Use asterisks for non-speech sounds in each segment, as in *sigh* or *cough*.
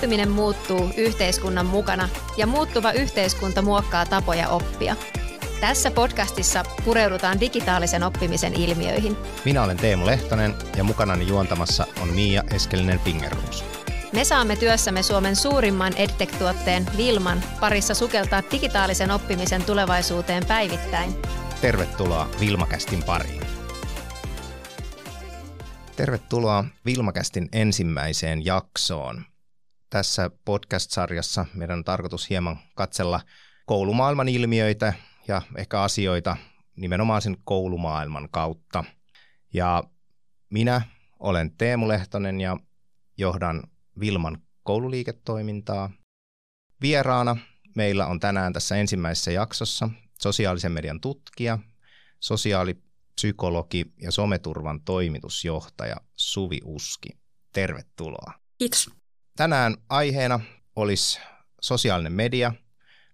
Oppiminen muuttuu yhteiskunnan mukana ja muuttuva yhteiskunta muokkaa tapoja oppia. Tässä podcastissa pureudutaan digitaalisen oppimisen ilmiöihin. Minä olen Teemu Lehtonen ja mukanani juontamassa on Miia Eskelinen Fingerhus. Me saamme työssämme Suomen suurimman EdTech-tuotteen Vilman parissa sukeltaa digitaalisen oppimisen tulevaisuuteen päivittäin. Tervetuloa Vilmakästin pariin. Tervetuloa Vilmakästin ensimmäiseen jaksoon. Tässä podcast-sarjassa meidän on tarkoitus hieman katsella koulumaailman ilmiöitä ja ehkä asioita nimenomaan sen koulumaailman kautta. Ja minä olen Teemu Lehtonen ja johdan Vilman koululiiketoimintaa. Vieraana meillä on tänään tässä ensimmäisessä jaksossa sosiaalisen median tutkija, sosiaalipsykologi ja someturvan toimitusjohtaja Suvi Uski. Tervetuloa. Kiitos. Tänään aiheena olisi sosiaalinen media.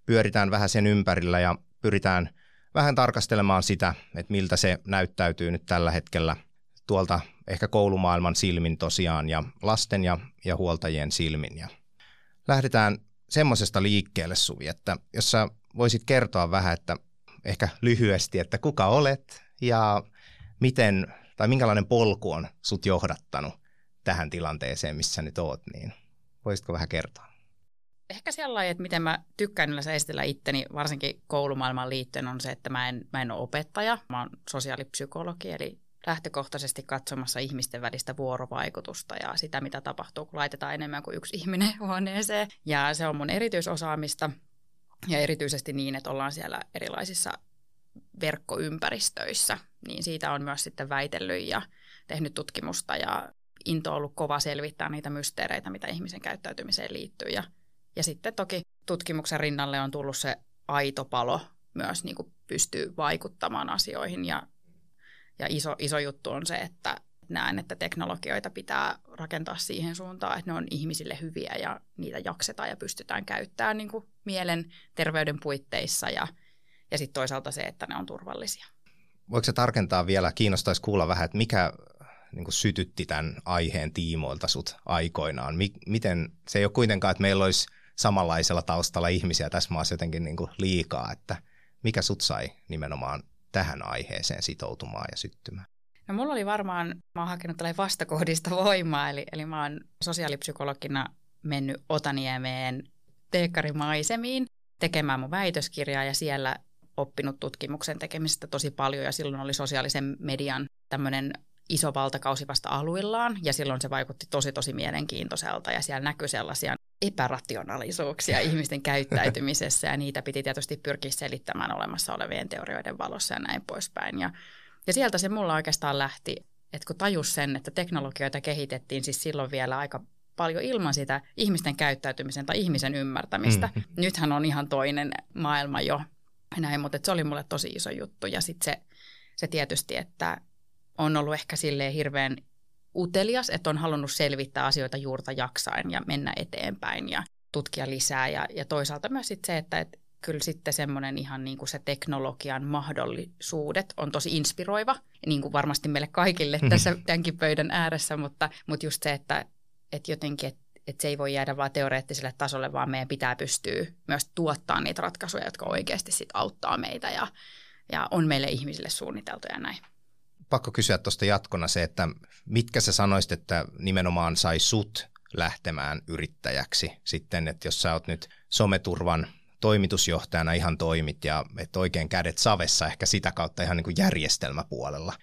Pyöritään vähän sen ympärillä ja pyritään vähän tarkastelemaan sitä, että miltä se näyttäytyy nyt tällä hetkellä tuolta ehkä koulumaailman silmin tosiaan ja lasten ja, ja huoltajien silmin. Ja lähdetään semmoisesta liikkeelle Suvi, että jos sä voisit kertoa vähän, että ehkä lyhyesti, että kuka olet ja miten tai minkälainen polku on sut johdattanut tähän tilanteeseen, missä nyt oot, niin voisitko vähän kertoa? Ehkä sellainen, että miten mä tykkään yleensä esitellä itteni, varsinkin koulumaailman liittyen, on se, että mä en, mä en ole opettaja. Mä oon sosiaalipsykologi, eli lähtökohtaisesti katsomassa ihmisten välistä vuorovaikutusta ja sitä, mitä tapahtuu, kun laitetaan enemmän kuin yksi ihminen *laughs* huoneeseen. Ja se on mun erityisosaamista ja erityisesti niin, että ollaan siellä erilaisissa verkkoympäristöissä, niin siitä on myös sitten väitellyt ja tehnyt tutkimusta ja into ollut kova selvittää niitä mysteereitä, mitä ihmisen käyttäytymiseen liittyy. Ja, ja sitten toki tutkimuksen rinnalle on tullut se aito palo myös niin kuin pystyy vaikuttamaan asioihin ja ja iso, iso juttu on se, että näen, että teknologioita pitää rakentaa siihen suuntaan, että ne on ihmisille hyviä ja niitä jaksetaan ja pystytään käyttämään niin kuin mielen terveyden puitteissa ja, ja sitten toisaalta se, että ne on turvallisia. Voiko se tarkentaa vielä, kiinnostaisi kuulla vähän, että mikä niin kuin sytytti tämän aiheen tiimoilta sut aikoinaan? Miten, se ei ole kuitenkaan, että meillä olisi samanlaisella taustalla ihmisiä tässä maassa jotenkin niin kuin liikaa, että mikä sut sai nimenomaan tähän aiheeseen sitoutumaan ja syttymään? No mulla oli varmaan, mä oon hakenut tällainen vastakohdista voimaa, eli, eli mä oon sosiaalipsykologina mennyt Otaniemeen teekkarimaisemiin tekemään mun väitöskirjaa ja siellä oppinut tutkimuksen tekemisestä tosi paljon ja silloin oli sosiaalisen median tämmöinen iso valtakausi vasta aluillaan ja silloin se vaikutti tosi tosi mielenkiintoiselta ja siellä näkyi sellaisia epärationaalisuuksia *laughs* ihmisten käyttäytymisessä ja niitä piti tietysti pyrkiä selittämään olemassa olevien teorioiden valossa ja näin poispäin. Ja, ja sieltä se mulla oikeastaan lähti, että kun tajus sen, että teknologioita kehitettiin siis silloin vielä aika paljon ilman sitä ihmisten käyttäytymisen tai ihmisen ymmärtämistä. Mm. Nythän on ihan toinen maailma jo näin, mutta se oli mulle tosi iso juttu. Ja sitten se, se tietysti, että on ollut ehkä silleen hirveän utelias, että on halunnut selvittää asioita juurta jaksain ja mennä eteenpäin ja tutkia lisää. Ja, ja toisaalta myös sit se, että et kyllä sitten semmoinen ihan niin kuin se teknologian mahdollisuudet on tosi inspiroiva, niin kuin varmasti meille kaikille tässä tämänkin pöydän ääressä, mutta, mutta just se, että, että jotenkin, että että se ei voi jäädä vain teoreettiselle tasolle, vaan meidän pitää pystyä myös tuottaa niitä ratkaisuja, jotka oikeasti sit auttaa meitä ja, ja on meille ihmisille suunniteltu ja näin pakko kysyä tuosta jatkona se, että mitkä sä sanoisit, että nimenomaan sai sut lähtemään yrittäjäksi sitten, että jos sä oot nyt someturvan toimitusjohtajana ihan toimit ja et oikein kädet savessa ehkä sitä kautta ihan niin kuin järjestelmäpuolella.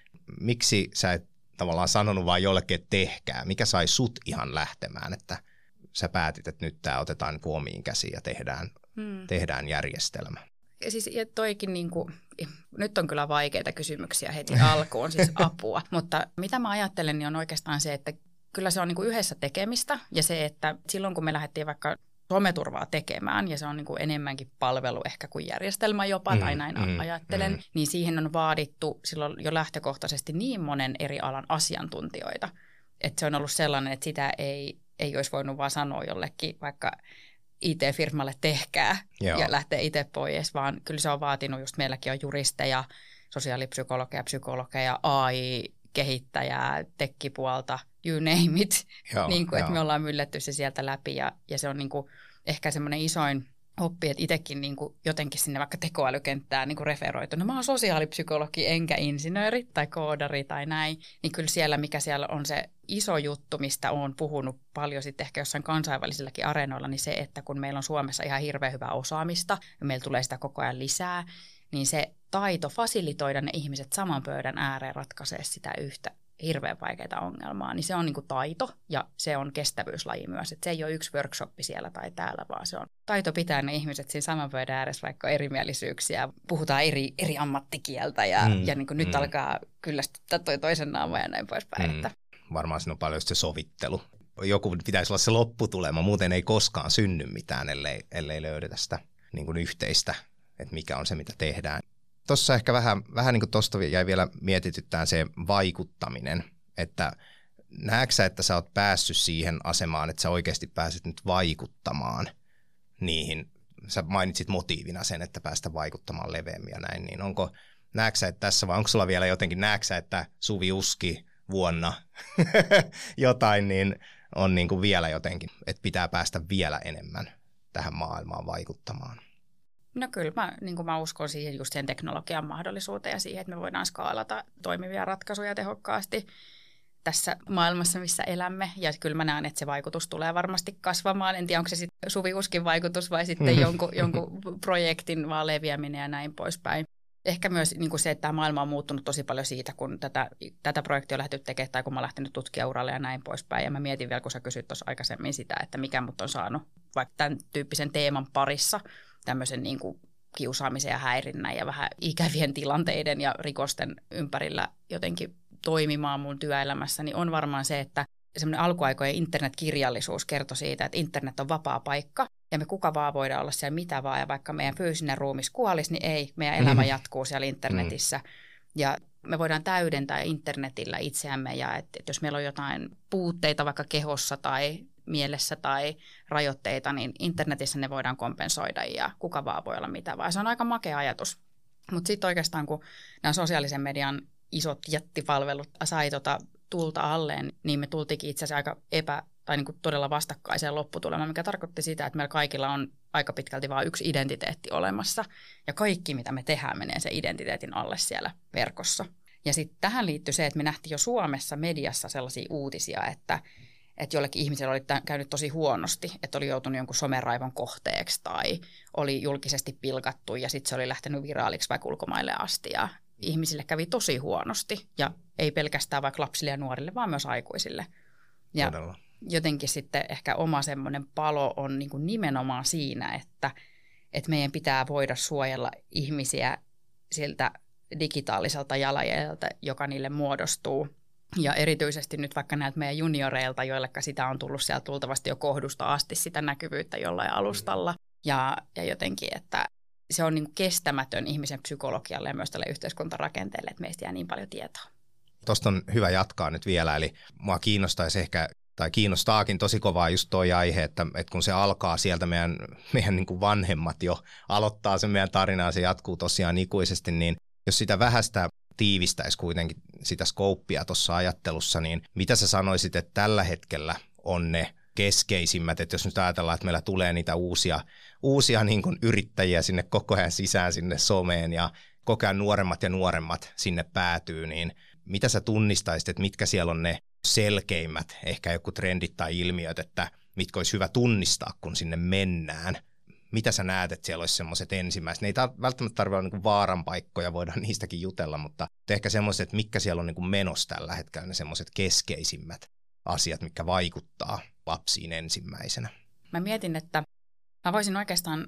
Miksi sä et tavallaan sanonut vaan jollekin, että tehkää? Mikä sai sut ihan lähtemään, että sä päätit, että nyt tämä otetaan niin omiin käsiin ja tehdään, hmm. tehdään järjestelmä? Siis toikin niin kuin, nyt on kyllä vaikeita kysymyksiä heti alkuun, siis *laughs* apua. Mutta mitä mä ajattelen, niin on oikeastaan se, että kyllä se on niin kuin yhdessä tekemistä ja se, että silloin kun me lähdettiin vaikka someturvaa tekemään, ja se on niin kuin enemmänkin palvelu ehkä kuin järjestelmä jopa, mm, tai näin mm, ajattelen, mm. niin siihen on vaadittu silloin jo lähtökohtaisesti niin monen eri alan asiantuntijoita, että se on ollut sellainen, että sitä ei, ei olisi voinut vaan sanoa jollekin vaikka IT-firmalle tehkää Joo. ja lähtee itse pois, vaan kyllä se on vaatinut, just meilläkin on juristeja, sosiaalipsykologeja, psykologeja, AI, kehittäjää, tekkipuolta, you name it. Joo, niin kuin, että me ollaan mylletty se sieltä läpi ja, ja se on niin kuin ehkä semmoinen isoin oppi, että itsekin niin kuin jotenkin sinne vaikka tekoälykenttään niin kuin referoitu. No mä oon sosiaalipsykologi enkä insinööri tai koodari tai näin. Niin kyllä siellä, mikä siellä on se iso juttu, mistä oon puhunut paljon sitten ehkä jossain kansainvälisilläkin areenoilla, niin se, että kun meillä on Suomessa ihan hirveän hyvää osaamista ja meillä tulee sitä koko ajan lisää, niin se taito fasilitoida ne ihmiset saman pöydän ääreen ratkaisee sitä yhtä hirveän vaikeaa ongelmaa, niin se on niin kuin taito ja se on kestävyyslaji myös. Et se ei ole yksi workshoppi siellä tai täällä, vaan se on taito pitää ne ihmiset siinä saman pöydän ääressä, vaikka erimielisyyksiä, puhutaan eri, eri ammattikieltä ja, Mm, ja niin kuin nyt mm. alkaa kyllästyttää toi toisen naama ja näin poispäin. Mm. Että Varmaan siinä on paljon just se sovittelu. Joku pitäisi olla se lopputulema, muuten ei koskaan synny mitään, ellei, ellei löydetä sitä niin kuin yhteistä, että mikä on se, mitä tehdään. Tuossa ehkä vähän, vähän niin kuin tuosta jäi vielä mietityttään se vaikuttaminen, että näetkö sä, että sä oot päässyt siihen asemaan, että sä oikeasti pääset nyt vaikuttamaan niihin, sä mainitsit motiivina sen, että päästä vaikuttamaan leveämmin ja näin, niin onko, näetkö sä, että tässä vai onko sulla vielä jotenkin, näetkö sä, että Suvi Uski vuonna *laughs* jotain, niin on niin kuin vielä jotenkin, että pitää päästä vielä enemmän tähän maailmaan vaikuttamaan. No kyllä, mä, niin mä uskon siihen just sen teknologian mahdollisuuteen ja siihen, että me voidaan skaalata toimivia ratkaisuja tehokkaasti tässä maailmassa, missä elämme. Ja kyllä mä näen, että se vaikutus tulee varmasti kasvamaan. En tiedä, onko se sitten Suvi Uskin vaikutus vai sitten *laughs* jonkun, jonkun projektin vaan leviäminen ja näin poispäin. Ehkä myös niin kuin se, että tämä maailma on muuttunut tosi paljon siitä, kun tätä, tätä projektia on lähdetty tekemään tai kun mä oon lähtenyt tutkijauralle ja näin poispäin. Ja mä mietin vielä, kun sä kysyt tuossa aikaisemmin sitä, että mikä mut on saanut vaikka tämän tyyppisen teeman parissa tämmöisen niin kuin kiusaamisen ja häirinnän ja vähän ikävien tilanteiden ja rikosten ympärillä jotenkin toimimaan mun työelämässä, niin on varmaan se, että semmoinen alkuaikojen internetkirjallisuus kertoi siitä, että internet on vapaa paikka ja me kuka vaan voidaan olla siellä mitä vaan ja vaikka meidän fyysinen ruumis kuolisi, niin ei, meidän elämä jatkuu siellä internetissä. Ja me voidaan täydentää internetillä itseämme ja että, että jos meillä on jotain puutteita vaikka kehossa tai mielessä tai rajoitteita, niin internetissä ne voidaan kompensoida ja kuka vaan voi olla mitä vaan. Se on aika makea ajatus. Mutta sitten oikeastaan kun nämä sosiaalisen median isot jättipalvelut sai tota tulta alleen, niin me tultiinkin itse asiassa aika epä, tai niin kuin todella vastakkaiseen lopputulemaan, mikä tarkoitti sitä, että meillä kaikilla on aika pitkälti vain yksi identiteetti olemassa. Ja kaikki, mitä me tehdään, menee sen identiteetin alle siellä verkossa. Ja sitten tähän liittyy se, että me nähtiin jo Suomessa mediassa sellaisia uutisia, että että jollekin ihmiselle oli käynyt tosi huonosti, että oli joutunut jonkun someraivon kohteeksi tai oli julkisesti pilkattu ja sitten se oli lähtenyt viraaliksi vaikka ulkomaille asti ja ihmisille kävi tosi huonosti ja ei pelkästään vaikka lapsille ja nuorille, vaan myös aikuisille. Ja Todella. jotenkin sitten ehkä oma semmoinen palo on niin kuin nimenomaan siinä, että, että meidän pitää voida suojella ihmisiä siltä digitaaliselta jalanjäljeltä, joka niille muodostuu. Ja erityisesti nyt vaikka näiltä meidän junioreilta, joilleka sitä on tullut sieltä tultavasti jo kohdusta asti sitä näkyvyyttä jollain alustalla. Ja, ja jotenkin, että se on niin kestämätön ihmisen psykologialle ja myös tälle yhteiskuntarakenteelle, että meistä jää niin paljon tietoa. Tuosta on hyvä jatkaa nyt vielä, eli mua kiinnostaisi ehkä tai kiinnostaakin tosi kovaa just toi aihe, että, että kun se alkaa sieltä meidän, meidän niin kuin vanhemmat jo aloittaa sen meidän tarinaa, se jatkuu tosiaan ikuisesti, niin jos sitä vähästä tiivistäisi kuitenkin sitä skouppia tuossa ajattelussa, niin mitä sä sanoisit, että tällä hetkellä on ne keskeisimmät, että jos nyt ajatellaan, että meillä tulee niitä uusia, uusia niin kuin yrittäjiä sinne koko ajan sisään sinne someen ja koko ajan nuoremmat ja nuoremmat sinne päätyy, niin mitä sä tunnistaisit, että mitkä siellä on ne selkeimmät, ehkä joku trendit tai ilmiöt, että mitkä olisi hyvä tunnistaa, kun sinne mennään. Mitä sä näet, että siellä olisi semmoiset ensimmäiset? Ne ei ta- välttämättä tarvitse olla niin vaaran paikkoja, voidaan *laughs* niistäkin jutella, mutta ehkä semmoiset, että mitkä siellä on niin menossa tällä hetkellä, ne semmoiset keskeisimmät asiat, mitkä vaikuttaa lapsiin ensimmäisenä. Mä mietin, että mä voisin oikeastaan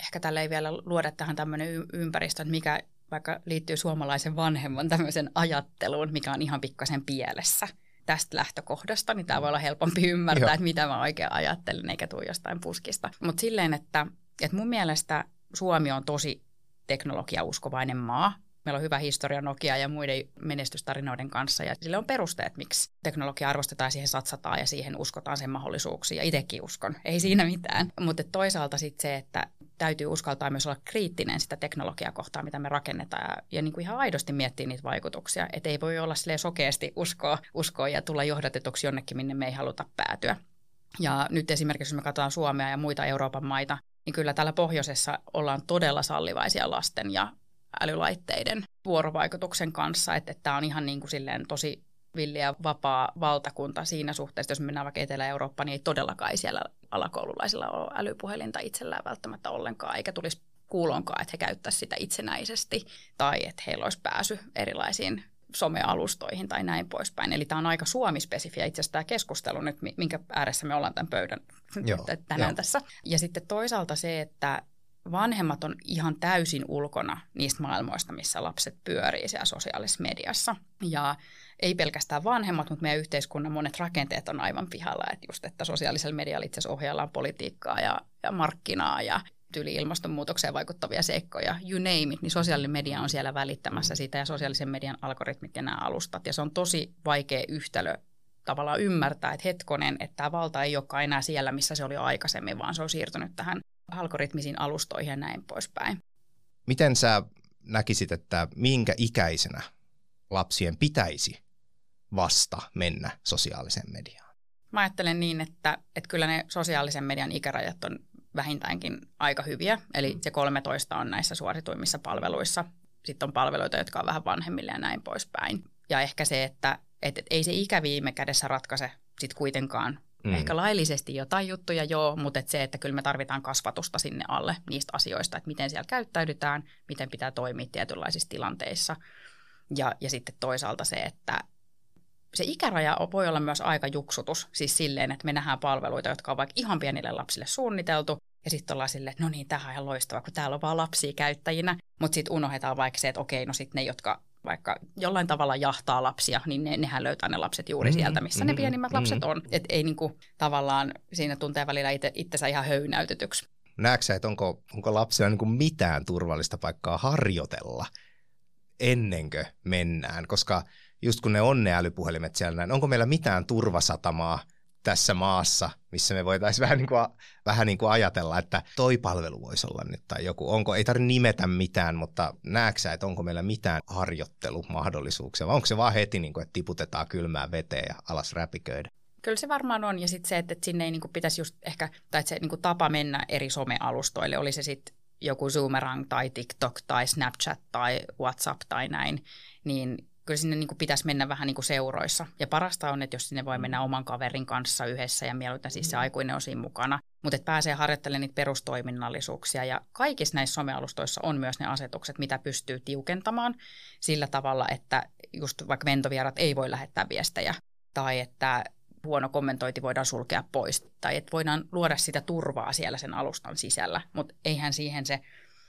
ehkä tälle ei vielä luoda tähän tämmöinen y- ympäristö, että mikä vaikka liittyy suomalaisen vanhemman tämmöisen ajatteluun, mikä on ihan pikkasen pielessä tästä lähtökohdasta, niin tämä voi olla helpompi ymmärtää, Joo. että mitä mä oikein ajattelen, eikä tule jostain puskista. Mutta silleen, että, että mun mielestä Suomi on tosi teknologiauskovainen maa. Meillä on hyvä historia Nokia ja muiden menestystarinoiden kanssa ja sille on perusteet, miksi teknologia arvostetaan siihen satsataan ja siihen uskotaan sen mahdollisuuksia. Ja itsekin uskon, ei siinä mitään. Mutta toisaalta sitten se, että täytyy uskaltaa myös olla kriittinen sitä teknologiaa kohtaan, mitä me rakennetaan ja, ja niin kuin ihan aidosti miettiä niitä vaikutuksia. Että ei voi olla sokeasti uskoa, uskoa ja tulla johdatetuksi jonnekin, minne me ei haluta päätyä. Ja nyt esimerkiksi, jos me katsotaan Suomea ja muita Euroopan maita, niin kyllä täällä pohjoisessa ollaan todella sallivaisia lasten ja älylaitteiden vuorovaikutuksen kanssa, että, tämä on ihan niin kuin silleen tosi villiä vapaa valtakunta siinä suhteessa, jos mennään vaikka Etelä-Eurooppaan, niin ei todellakaan siellä alakoululaisilla ole älypuhelinta itsellään välttämättä ollenkaan, eikä tulisi kuulonkaan, että he käyttäisivät sitä itsenäisesti tai että heillä olisi pääsy erilaisiin somealustoihin tai näin poispäin. Eli tämä on aika Suomi-spesifiä itse asiassa tämä keskustelu nyt, minkä ääressä me ollaan tämän pöydän *laughs* Joo, tänään jo. tässä. Ja sitten toisaalta se, että vanhemmat on ihan täysin ulkona niistä maailmoista, missä lapset pyörii siellä sosiaalisessa mediassa. Ja ei pelkästään vanhemmat, mutta meidän yhteiskunnan monet rakenteet on aivan pihalla. Että just, että sosiaalisella medialla itse asiassa ohjaillaan politiikkaa ja, ja markkinaa ja tyyli ilmastonmuutokseen vaikuttavia seikkoja, you name it, niin sosiaalinen media on siellä välittämässä sitä ja sosiaalisen median algoritmit ja nämä alustat. Ja se on tosi vaikea yhtälö tavallaan ymmärtää, että hetkonen, että tämä valta ei olekaan enää siellä, missä se oli jo aikaisemmin, vaan se on siirtynyt tähän algoritmisiin alustoihin ja näin poispäin. Miten sä näkisit, että minkä ikäisenä lapsien pitäisi vasta mennä sosiaaliseen mediaan? Mä ajattelen niin, että, että kyllä ne sosiaalisen median ikärajat on vähintäänkin aika hyviä. Eli mm. se 13 on näissä suorituimmissa palveluissa. Sitten on palveluita, jotka on vähän vanhemmille ja näin poispäin. Ja ehkä se, että että ei se ikä viime kädessä ratkaise sitten kuitenkaan Mm. Ehkä laillisesti jotain juttuja joo, mutta et se, että kyllä me tarvitaan kasvatusta sinne alle niistä asioista, että miten siellä käyttäydytään, miten pitää toimia tietynlaisissa tilanteissa. Ja, ja sitten toisaalta se, että se ikäraja voi olla myös aika juksutus, siis silleen, että me nähdään palveluita, jotka on vaikka ihan pienille lapsille suunniteltu, ja sitten ollaan silleen, että no niin, tämähän on ihan loistavaa, kun täällä on vaan lapsia käyttäjinä, mutta sitten unohdetaan vaikka se, että okei, no sitten ne, jotka vaikka jollain tavalla jahtaa lapsia, niin ne, nehän löytää ne lapset juuri mm, sieltä, missä mm, ne pienimmät mm. lapset on. Että ei niinku tavallaan siinä tuntee välillä itse, itsensä ihan höynäytetyksi. Näetkö sä, että onko, onko lapsilla niinku mitään turvallista paikkaa harjoitella ennen kuin mennään? Koska just kun ne on ne älypuhelimet siellä näin, onko meillä mitään turvasatamaa – tässä maassa, missä me voitaisiin vähän, niin kuin, vähän niin kuin ajatella, että toi palvelu voisi olla nyt tai joku. Onko, ei tarvitse nimetä mitään, mutta näetkö että onko meillä mitään harjoittelumahdollisuuksia vai onko se vaan heti, niin kuin, että tiputetaan kylmää veteen ja alas räpiköidä? Kyllä se varmaan on ja sitten se, että sinne ei niin kuin pitäisi just ehkä, tai että se niin kuin tapa mennä eri somealustoille, oli se sitten joku Zoomerang tai TikTok tai Snapchat tai WhatsApp tai näin, niin kyllä sinne niin kuin pitäisi mennä vähän niin kuin seuroissa. Ja parasta on, että jos sinne voi mennä mm. oman kaverin kanssa yhdessä ja mieluiten siis se mm. aikuinen on siinä mukana. Mutta että pääsee harjoittelemaan niitä perustoiminnallisuuksia. Ja kaikissa näissä somealustoissa on myös ne asetukset, mitä pystyy tiukentamaan sillä tavalla, että just vaikka ventovierat ei voi lähettää viestejä. Tai että huono kommentointi voidaan sulkea pois. Tai että voidaan luoda sitä turvaa siellä sen alustan sisällä. Mutta eihän siihen se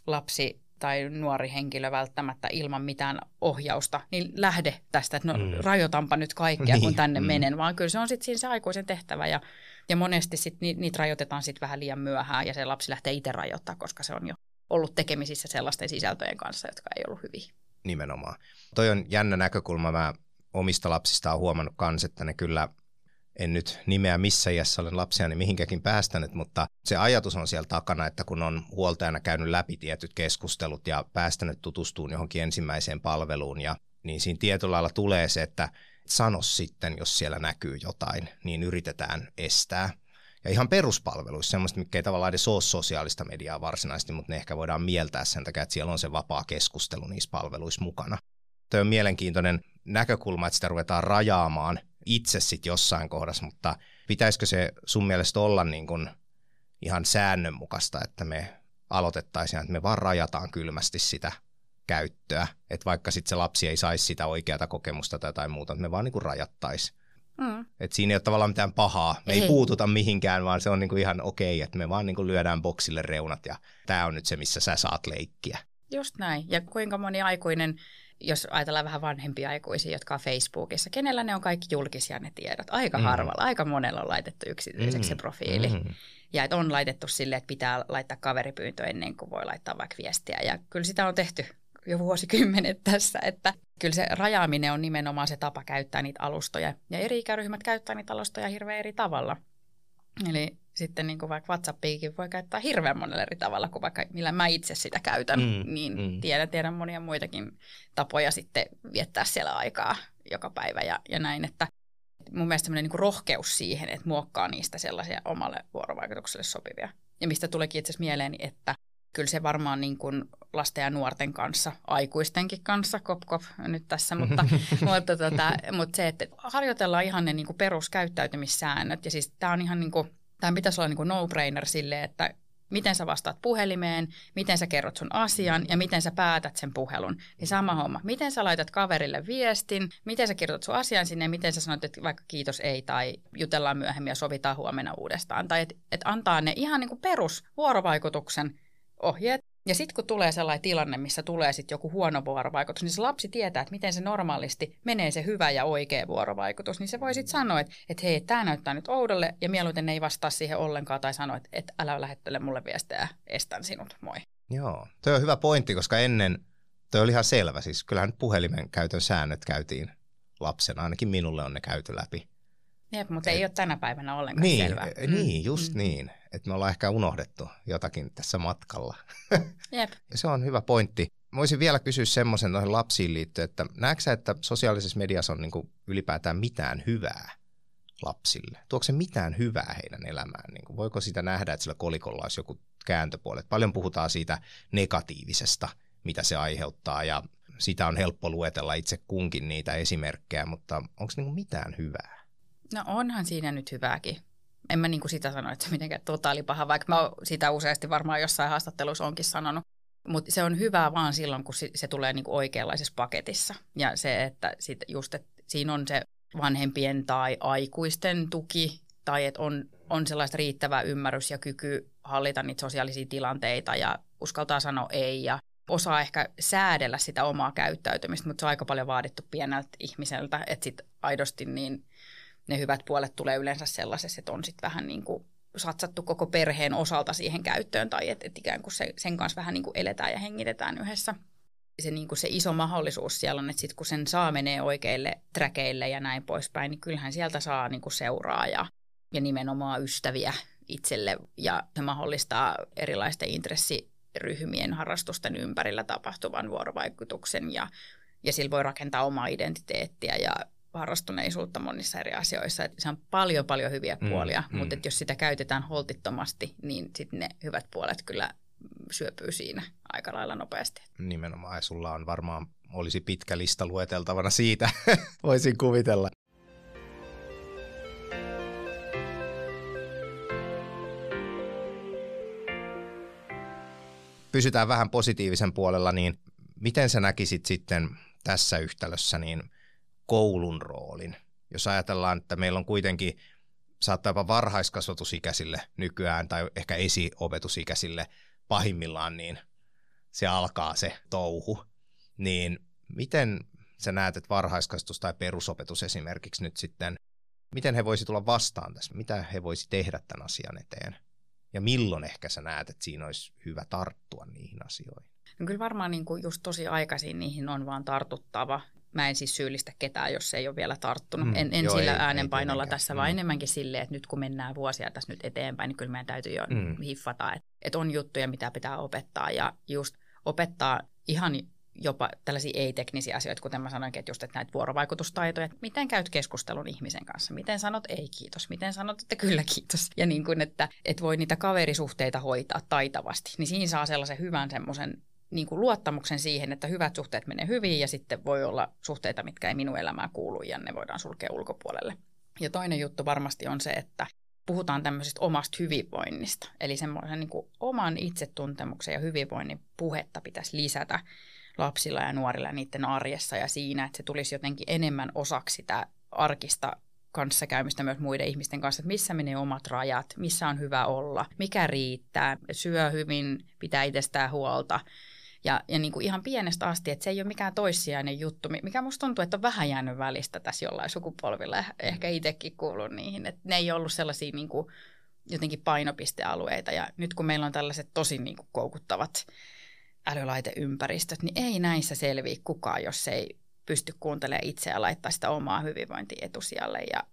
lapsi tai nuori henkilö välttämättä ilman mitään ohjausta, niin lähde tästä, että no mm. rajoitanpa nyt kaikkea, niin. kun tänne mm. menen, vaan kyllä se on sitten siinä se aikuisen tehtävä ja, ja monesti sit ni, niitä rajoitetaan sitten vähän liian myöhään ja se lapsi lähtee itse rajoittaa, koska se on jo ollut tekemisissä sellaisten sisältöjen kanssa, jotka ei ollut hyviä. Nimenomaan. Toi on jännä näkökulma. Mä omista lapsista olen huomannut kanssa, että ne kyllä en nyt nimeä missä iässä olen lapsiani mihinkäkin päästänyt, mutta se ajatus on siellä takana, että kun on huoltajana käynyt läpi tietyt keskustelut ja päästänyt tutustumaan johonkin ensimmäiseen palveluun, ja, niin siinä tietyllä lailla tulee se, että sano sitten, jos siellä näkyy jotain, niin yritetään estää. Ja ihan peruspalveluissa, semmoista, mikä ei tavallaan edes ole sosiaalista mediaa varsinaisesti, mutta ne ehkä voidaan mieltää sen takia, että siellä on se vapaa keskustelu niissä palveluissa mukana. Tuo on mielenkiintoinen näkökulma, että sitä ruvetaan rajaamaan itse sitten jossain kohdassa, mutta pitäisikö se sun mielestä olla niin kuin ihan säännönmukaista, että me aloitettaisiin, että me vaan rajataan kylmästi sitä käyttöä, että vaikka sitten se lapsi ei saisi sitä oikeata kokemusta tai jotain muuta, että me vaan niin kuin rajattaisiin. Mm. Että siinä ei ole tavallaan mitään pahaa. Me ei, ei puututa mihinkään, vaan se on niinku ihan okei, että me vaan niinku lyödään boksille reunat ja tämä on nyt se, missä sä saat leikkiä. Just näin. Ja kuinka moni aikuinen jos ajatellaan vähän vanhempia aikuisia, jotka on Facebookissa, kenellä ne on kaikki julkisia ne tiedot? Aika mm. harvalla, aika monella on laitettu yksityiseksi mm. se profiili. Mm. Ja että on laitettu sille, että pitää laittaa kaveripyyntö ennen kuin voi laittaa vaikka viestiä. Ja kyllä sitä on tehty jo vuosikymmenet tässä, että kyllä se rajaaminen on nimenomaan se tapa käyttää niitä alustoja. Ja eri ikäryhmät käyttää niitä alustoja hirveän eri tavalla. Eli sitten niin kuin vaikka WhatsAppiakin voi käyttää hirveän monella eri tavalla kuin vaikka millä mä itse sitä käytän, mm, niin mm. Tiedän, tiedän monia muitakin tapoja sitten viettää siellä aikaa joka päivä ja, ja näin, että mun mielestä semmoinen niin rohkeus siihen, että muokkaa niistä sellaisia omalle vuorovaikutukselle sopivia. Ja mistä tuleekin itse asiassa mieleeni, että kyllä se varmaan niin kuin lasten ja nuorten kanssa, aikuistenkin kanssa, kop kop nyt tässä, mutta, *laughs* mutta, tota, mutta se, että harjoitellaan ihan ne niin kuin peruskäyttäytymissäännöt. Ja siis tämä on ihan niin kuin, tämä pitäisi olla niin kuin no-brainer sille, että miten sä vastaat puhelimeen, miten sä kerrot sun asian ja miten sä päätät sen puhelun. Niin sama homma. Miten sä laitat kaverille viestin, miten sä kirjoitat sun asian sinne, miten sä sanot, että vaikka kiitos ei tai jutellaan myöhemmin ja sovitaan huomenna uudestaan. Tai että et antaa ne ihan niin kuin perus vuorovaikutuksen ohjeet. Ja sitten kun tulee sellainen tilanne, missä tulee sitten joku huono vuorovaikutus, niin se lapsi tietää, että miten se normaalisti menee se hyvä ja oikea vuorovaikutus. Niin se voi sitten sanoa, että, että hei, tämä näyttää nyt oudolle ja mieluiten ei vastaa siihen ollenkaan tai sanoa, että, että älä lähettele mulle viestejä, estän sinut, moi. Joo, tuo on hyvä pointti, koska ennen toi oli ihan selvä. Siis kyllähän puhelimen käytön säännöt käytiin lapsena, ainakin minulle on ne käyty läpi. Jep, mutta Et, ei ole tänä päivänä ollenkaan niin, selvää. Niin, just mm. niin että me ollaan ehkä unohdettu jotakin tässä matkalla. *laughs* Jep. se on hyvä pointti. Mä voisin vielä kysyä semmoisen noihin lapsiin liittyen, että näetkö sä, että sosiaalisessa mediassa on niin kuin ylipäätään mitään hyvää lapsille? Tuoko se mitään hyvää heidän elämään? Niin kuin, voiko sitä nähdä, että sillä kolikolla olisi joku kääntöpuolet? Paljon puhutaan siitä negatiivisesta, mitä se aiheuttaa ja sitä on helppo luetella itse kunkin niitä esimerkkejä, mutta onko niin mitään hyvää? No onhan siinä nyt hyvääkin en mä niin kuin sitä sano, että se mitenkään totaali paha, vaikka mä sitä useasti varmaan jossain haastattelussa onkin sanonut. Mutta se on hyvää vaan silloin, kun se tulee niin kuin oikeanlaisessa paketissa. Ja se, että sit just, että siinä on se vanhempien tai aikuisten tuki, tai että on, on sellaista riittävää ymmärrys ja kyky hallita niitä sosiaalisia tilanteita ja uskaltaa sanoa ei ja osaa ehkä säädellä sitä omaa käyttäytymistä, mutta se on aika paljon vaadittu pieneltä ihmiseltä, että sitten aidosti niin ne hyvät puolet tulee yleensä sellaisessa, että on sitten vähän niin kuin satsattu koko perheen osalta siihen käyttöön tai että et ikään kuin se, sen kanssa vähän niin kuin eletään ja hengitetään yhdessä. Se, niin kuin se iso mahdollisuus siellä on, että sit kun sen saa menee oikeille träkeille ja näin poispäin, niin kyllähän sieltä saa niin kuin seuraa ja, ja nimenomaan ystäviä itselle ja se mahdollistaa erilaisten intressiryhmien harrastusten ympärillä tapahtuvan vuorovaikutuksen ja, ja sillä voi rakentaa omaa identiteettiä ja harrastuneisuutta monissa eri asioissa. Että se on paljon paljon hyviä mm, puolia, mm, mutta mm. jos sitä käytetään holtittomasti, niin sitten ne hyvät puolet kyllä syöpyy siinä aika lailla nopeasti. Nimenomaan, sulla on varmaan, olisi pitkä lista lueteltavana siitä, *laughs* voisin kuvitella. Pysytään vähän positiivisen puolella, niin miten sä näkisit sitten tässä yhtälössä, niin – koulun roolin. Jos ajatellaan, että meillä on kuitenkin saattaa jopa varhaiskasvatusikäisille nykyään tai ehkä esiopetusikäisille pahimmillaan, niin se alkaa se touhu. Niin miten sä näet, että varhaiskasvatus tai perusopetus esimerkiksi nyt sitten, miten he voisi tulla vastaan tässä? Mitä he voisi tehdä tämän asian eteen? Ja milloin ehkä sä näet, että siinä olisi hyvä tarttua niihin asioihin? No kyllä varmaan niin kuin just tosi aikaisin niihin on vaan tartuttava mä en siis syyllistä ketään, jos se ei ole vielä tarttunut. Mm, en en joo, sillä ei, äänenpainolla ei tässä, vaan mm. enemmänkin silleen, että nyt kun mennään vuosia tässä nyt eteenpäin, niin kyllä meidän täytyy jo mm. hiffata, että, että on juttuja, mitä pitää opettaa. Ja just opettaa ihan jopa tällaisia ei-teknisiä asioita, kuten mä sanoinkin, että just että näitä vuorovaikutustaitoja, että miten käyt keskustelun ihmisen kanssa, miten sanot ei kiitos, miten sanot, että kyllä kiitos. Ja niin kuin, että, että voi niitä kaverisuhteita hoitaa taitavasti, niin siinä saa sellaisen hyvän semmoisen niin kuin luottamuksen siihen, että hyvät suhteet menee hyvin ja sitten voi olla suhteita, mitkä ei minun elämään kuulu ja ne voidaan sulkea ulkopuolelle. Ja toinen juttu varmasti on se, että puhutaan tämmöisestä omasta hyvinvoinnista. Eli semmoisen niin kuin oman itsetuntemuksen ja hyvinvoinnin puhetta pitäisi lisätä lapsilla ja nuorilla ja niiden arjessa ja siinä, että se tulisi jotenkin enemmän osaksi sitä arkista kanssakäymistä myös muiden ihmisten kanssa, että missä menee omat rajat, missä on hyvä olla, mikä riittää, syö hyvin, pitää itsestään huolta – ja, ja niin kuin ihan pienestä asti, että se ei ole mikään toissijainen juttu, mikä musta tuntuu, että on vähän jäänyt välistä tässä jollain sukupolvilla. Ehkä itsekin kuulun niihin, että ne ei ollut sellaisia niin kuin jotenkin painopistealueita. Ja nyt kun meillä on tällaiset tosi niin kuin koukuttavat älylaiteympäristöt, niin ei näissä selviä kukaan, jos ei pysty kuuntelemaan itseä ja laittaa sitä omaa hyvinvointia etusijalle. Ja,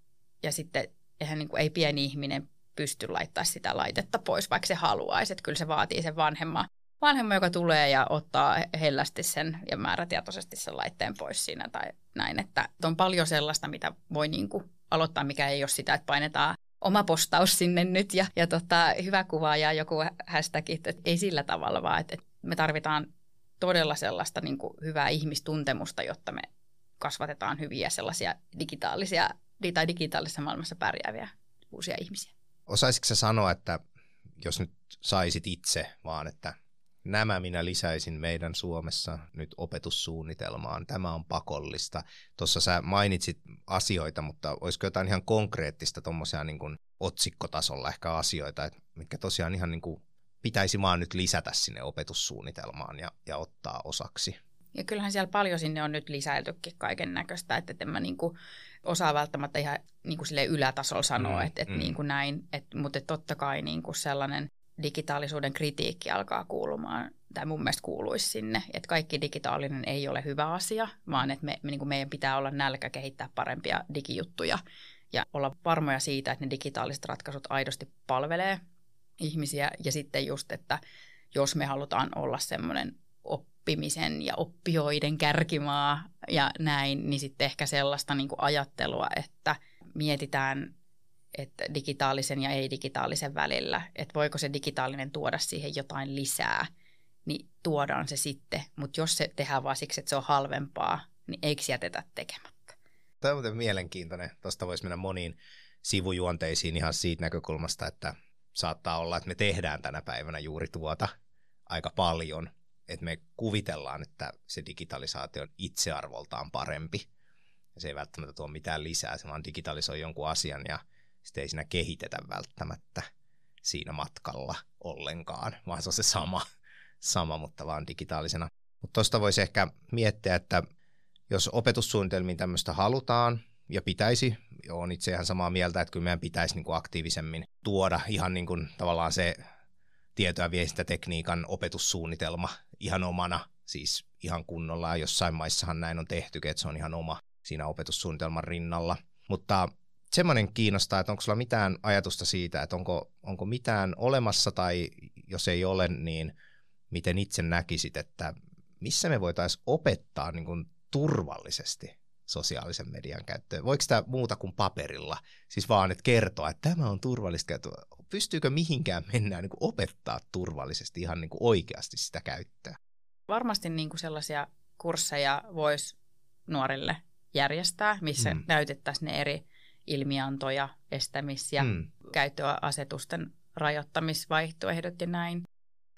ja sitten eihän niin kuin, ei pieni ihminen pysty laittaa sitä laitetta pois, vaikka se haluaisi. Että kyllä se vaatii sen vanhemman, vanhemman, joka tulee ja ottaa hellästi sen ja määrätietoisesti sen laitteen pois siinä tai näin. Että on paljon sellaista, mitä voi niin kuin aloittaa, mikä ei ole sitä, että painetaan oma postaus sinne nyt ja, ja tota, hyvä kuva ja joku hashtag, että ei sillä tavalla, vaan että, että me tarvitaan todella sellaista niin kuin hyvää ihmistuntemusta, jotta me kasvatetaan hyviä sellaisia digitaalisia tai digitaalisessa maailmassa pärjääviä uusia ihmisiä. Osaisitko sanoa, että jos nyt saisit itse vaan, että nämä minä lisäisin meidän Suomessa nyt opetussuunnitelmaan, tämä on pakollista. Tuossa sä mainitsit asioita, mutta olisiko jotain ihan konkreettista tuommoisia niin kuin otsikkotasolla ehkä asioita, että mitkä tosiaan ihan niin kuin pitäisi vaan nyt lisätä sinne opetussuunnitelmaan ja, ja ottaa osaksi? Ja kyllähän siellä paljon sinne on nyt lisäiltykin kaiken näköistä, että en mä niinku osaa välttämättä ihan niinku sille ylätasolla sanoa, mm, että et mm. niinku näin, et, mutta totta kai niinku sellainen digitaalisuuden kritiikki alkaa kuulumaan, tai mun mielestä kuuluisi sinne, että kaikki digitaalinen ei ole hyvä asia, vaan että me, me, niin kuin meidän pitää olla nälkä kehittää parempia digijuttuja ja olla varmoja siitä, että ne digitaaliset ratkaisut aidosti palvelee ihmisiä. Ja sitten just, että jos me halutaan olla semmoinen oppimisen ja oppijoiden kärkimaa ja näin, niin sitten ehkä sellaista niin kuin ajattelua, että mietitään että digitaalisen ja ei-digitaalisen välillä, että voiko se digitaalinen tuoda siihen jotain lisää, niin tuodaan se sitten. Mutta jos se tehdään vaan siksi, että se on halvempaa, niin eikö jätetä tekemättä? Tämä on muuten mielenkiintoinen. Tuosta voisi mennä moniin sivujuonteisiin ihan siitä näkökulmasta, että saattaa olla, että me tehdään tänä päivänä juuri tuota aika paljon, että me kuvitellaan, että se digitalisaatio on itsearvoltaan parempi. Se ei välttämättä tuo mitään lisää, se vaan digitalisoi jonkun asian ja sitä ei siinä kehitetä välttämättä siinä matkalla ollenkaan, vaan se on se sama, sama mutta vaan digitaalisena. Mutta tuosta voisi ehkä miettiä, että jos opetussuunnitelmiin tämmöistä halutaan ja pitäisi, on itse ihan samaa mieltä, että kyllä meidän pitäisi niin kuin aktiivisemmin tuoda ihan niin kuin tavallaan se tieto- ja viestintätekniikan opetussuunnitelma ihan omana, siis ihan kunnolla. Jossain maissahan näin on tehty, että se on ihan oma siinä opetussuunnitelman rinnalla. Mutta semmoinen kiinnostaa, että onko sulla mitään ajatusta siitä, että onko, onko mitään olemassa tai jos ei ole, niin miten itse näkisit, että missä me voitaisiin opettaa niin kuin turvallisesti sosiaalisen median käyttöön? Voiko tämä muuta kuin paperilla? Siis vaan, että kertoa, että tämä on turvallista käyttöä. Pystyykö mihinkään mennä niin kuin opettaa turvallisesti ihan niin kuin oikeasti sitä käyttöä? Varmasti niin kuin sellaisia kursseja voisi nuorille järjestää, missä mm. näytettäisiin ne eri ilmiantoja, estämis- ja mm. käyttöasetusten rajoittamisvaihtoehdot ja näin.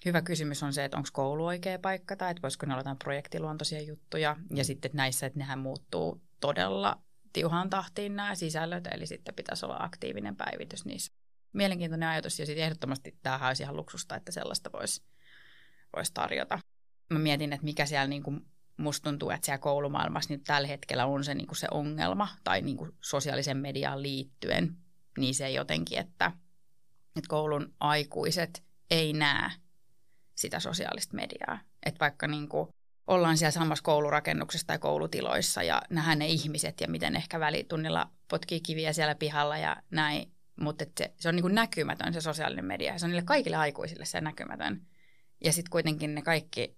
Hyvä kysymys on se, että onko koulu oikea paikka tai että voisiko ne olla jotain projektiluontoisia juttuja. Ja sitten näissä, että nehän muuttuu todella tiuhaan tahtiin nämä sisällöt, eli sitten pitäisi olla aktiivinen päivitys niissä. Mielenkiintoinen ajatus ja sitten ehdottomasti tämähän olisi ihan luksusta, että sellaista voisi vois tarjota. Mä mietin, että mikä siellä niin kuin musta tuntuu, että siellä koulumaailmassa nyt tällä hetkellä on se, niin kuin se ongelma tai niin kuin sosiaalisen mediaan liittyen, niin se jotenkin, että, että koulun aikuiset ei näe sitä sosiaalista mediaa. Että vaikka niin kuin ollaan siellä samassa koulurakennuksessa tai koulutiloissa ja nähdään ne ihmiset ja miten ehkä välitunnilla potkii kiviä siellä pihalla ja näin, mutta se, se on niin kuin näkymätön se sosiaalinen media. Se on niille kaikille aikuisille se näkymätön. Ja sitten kuitenkin ne kaikki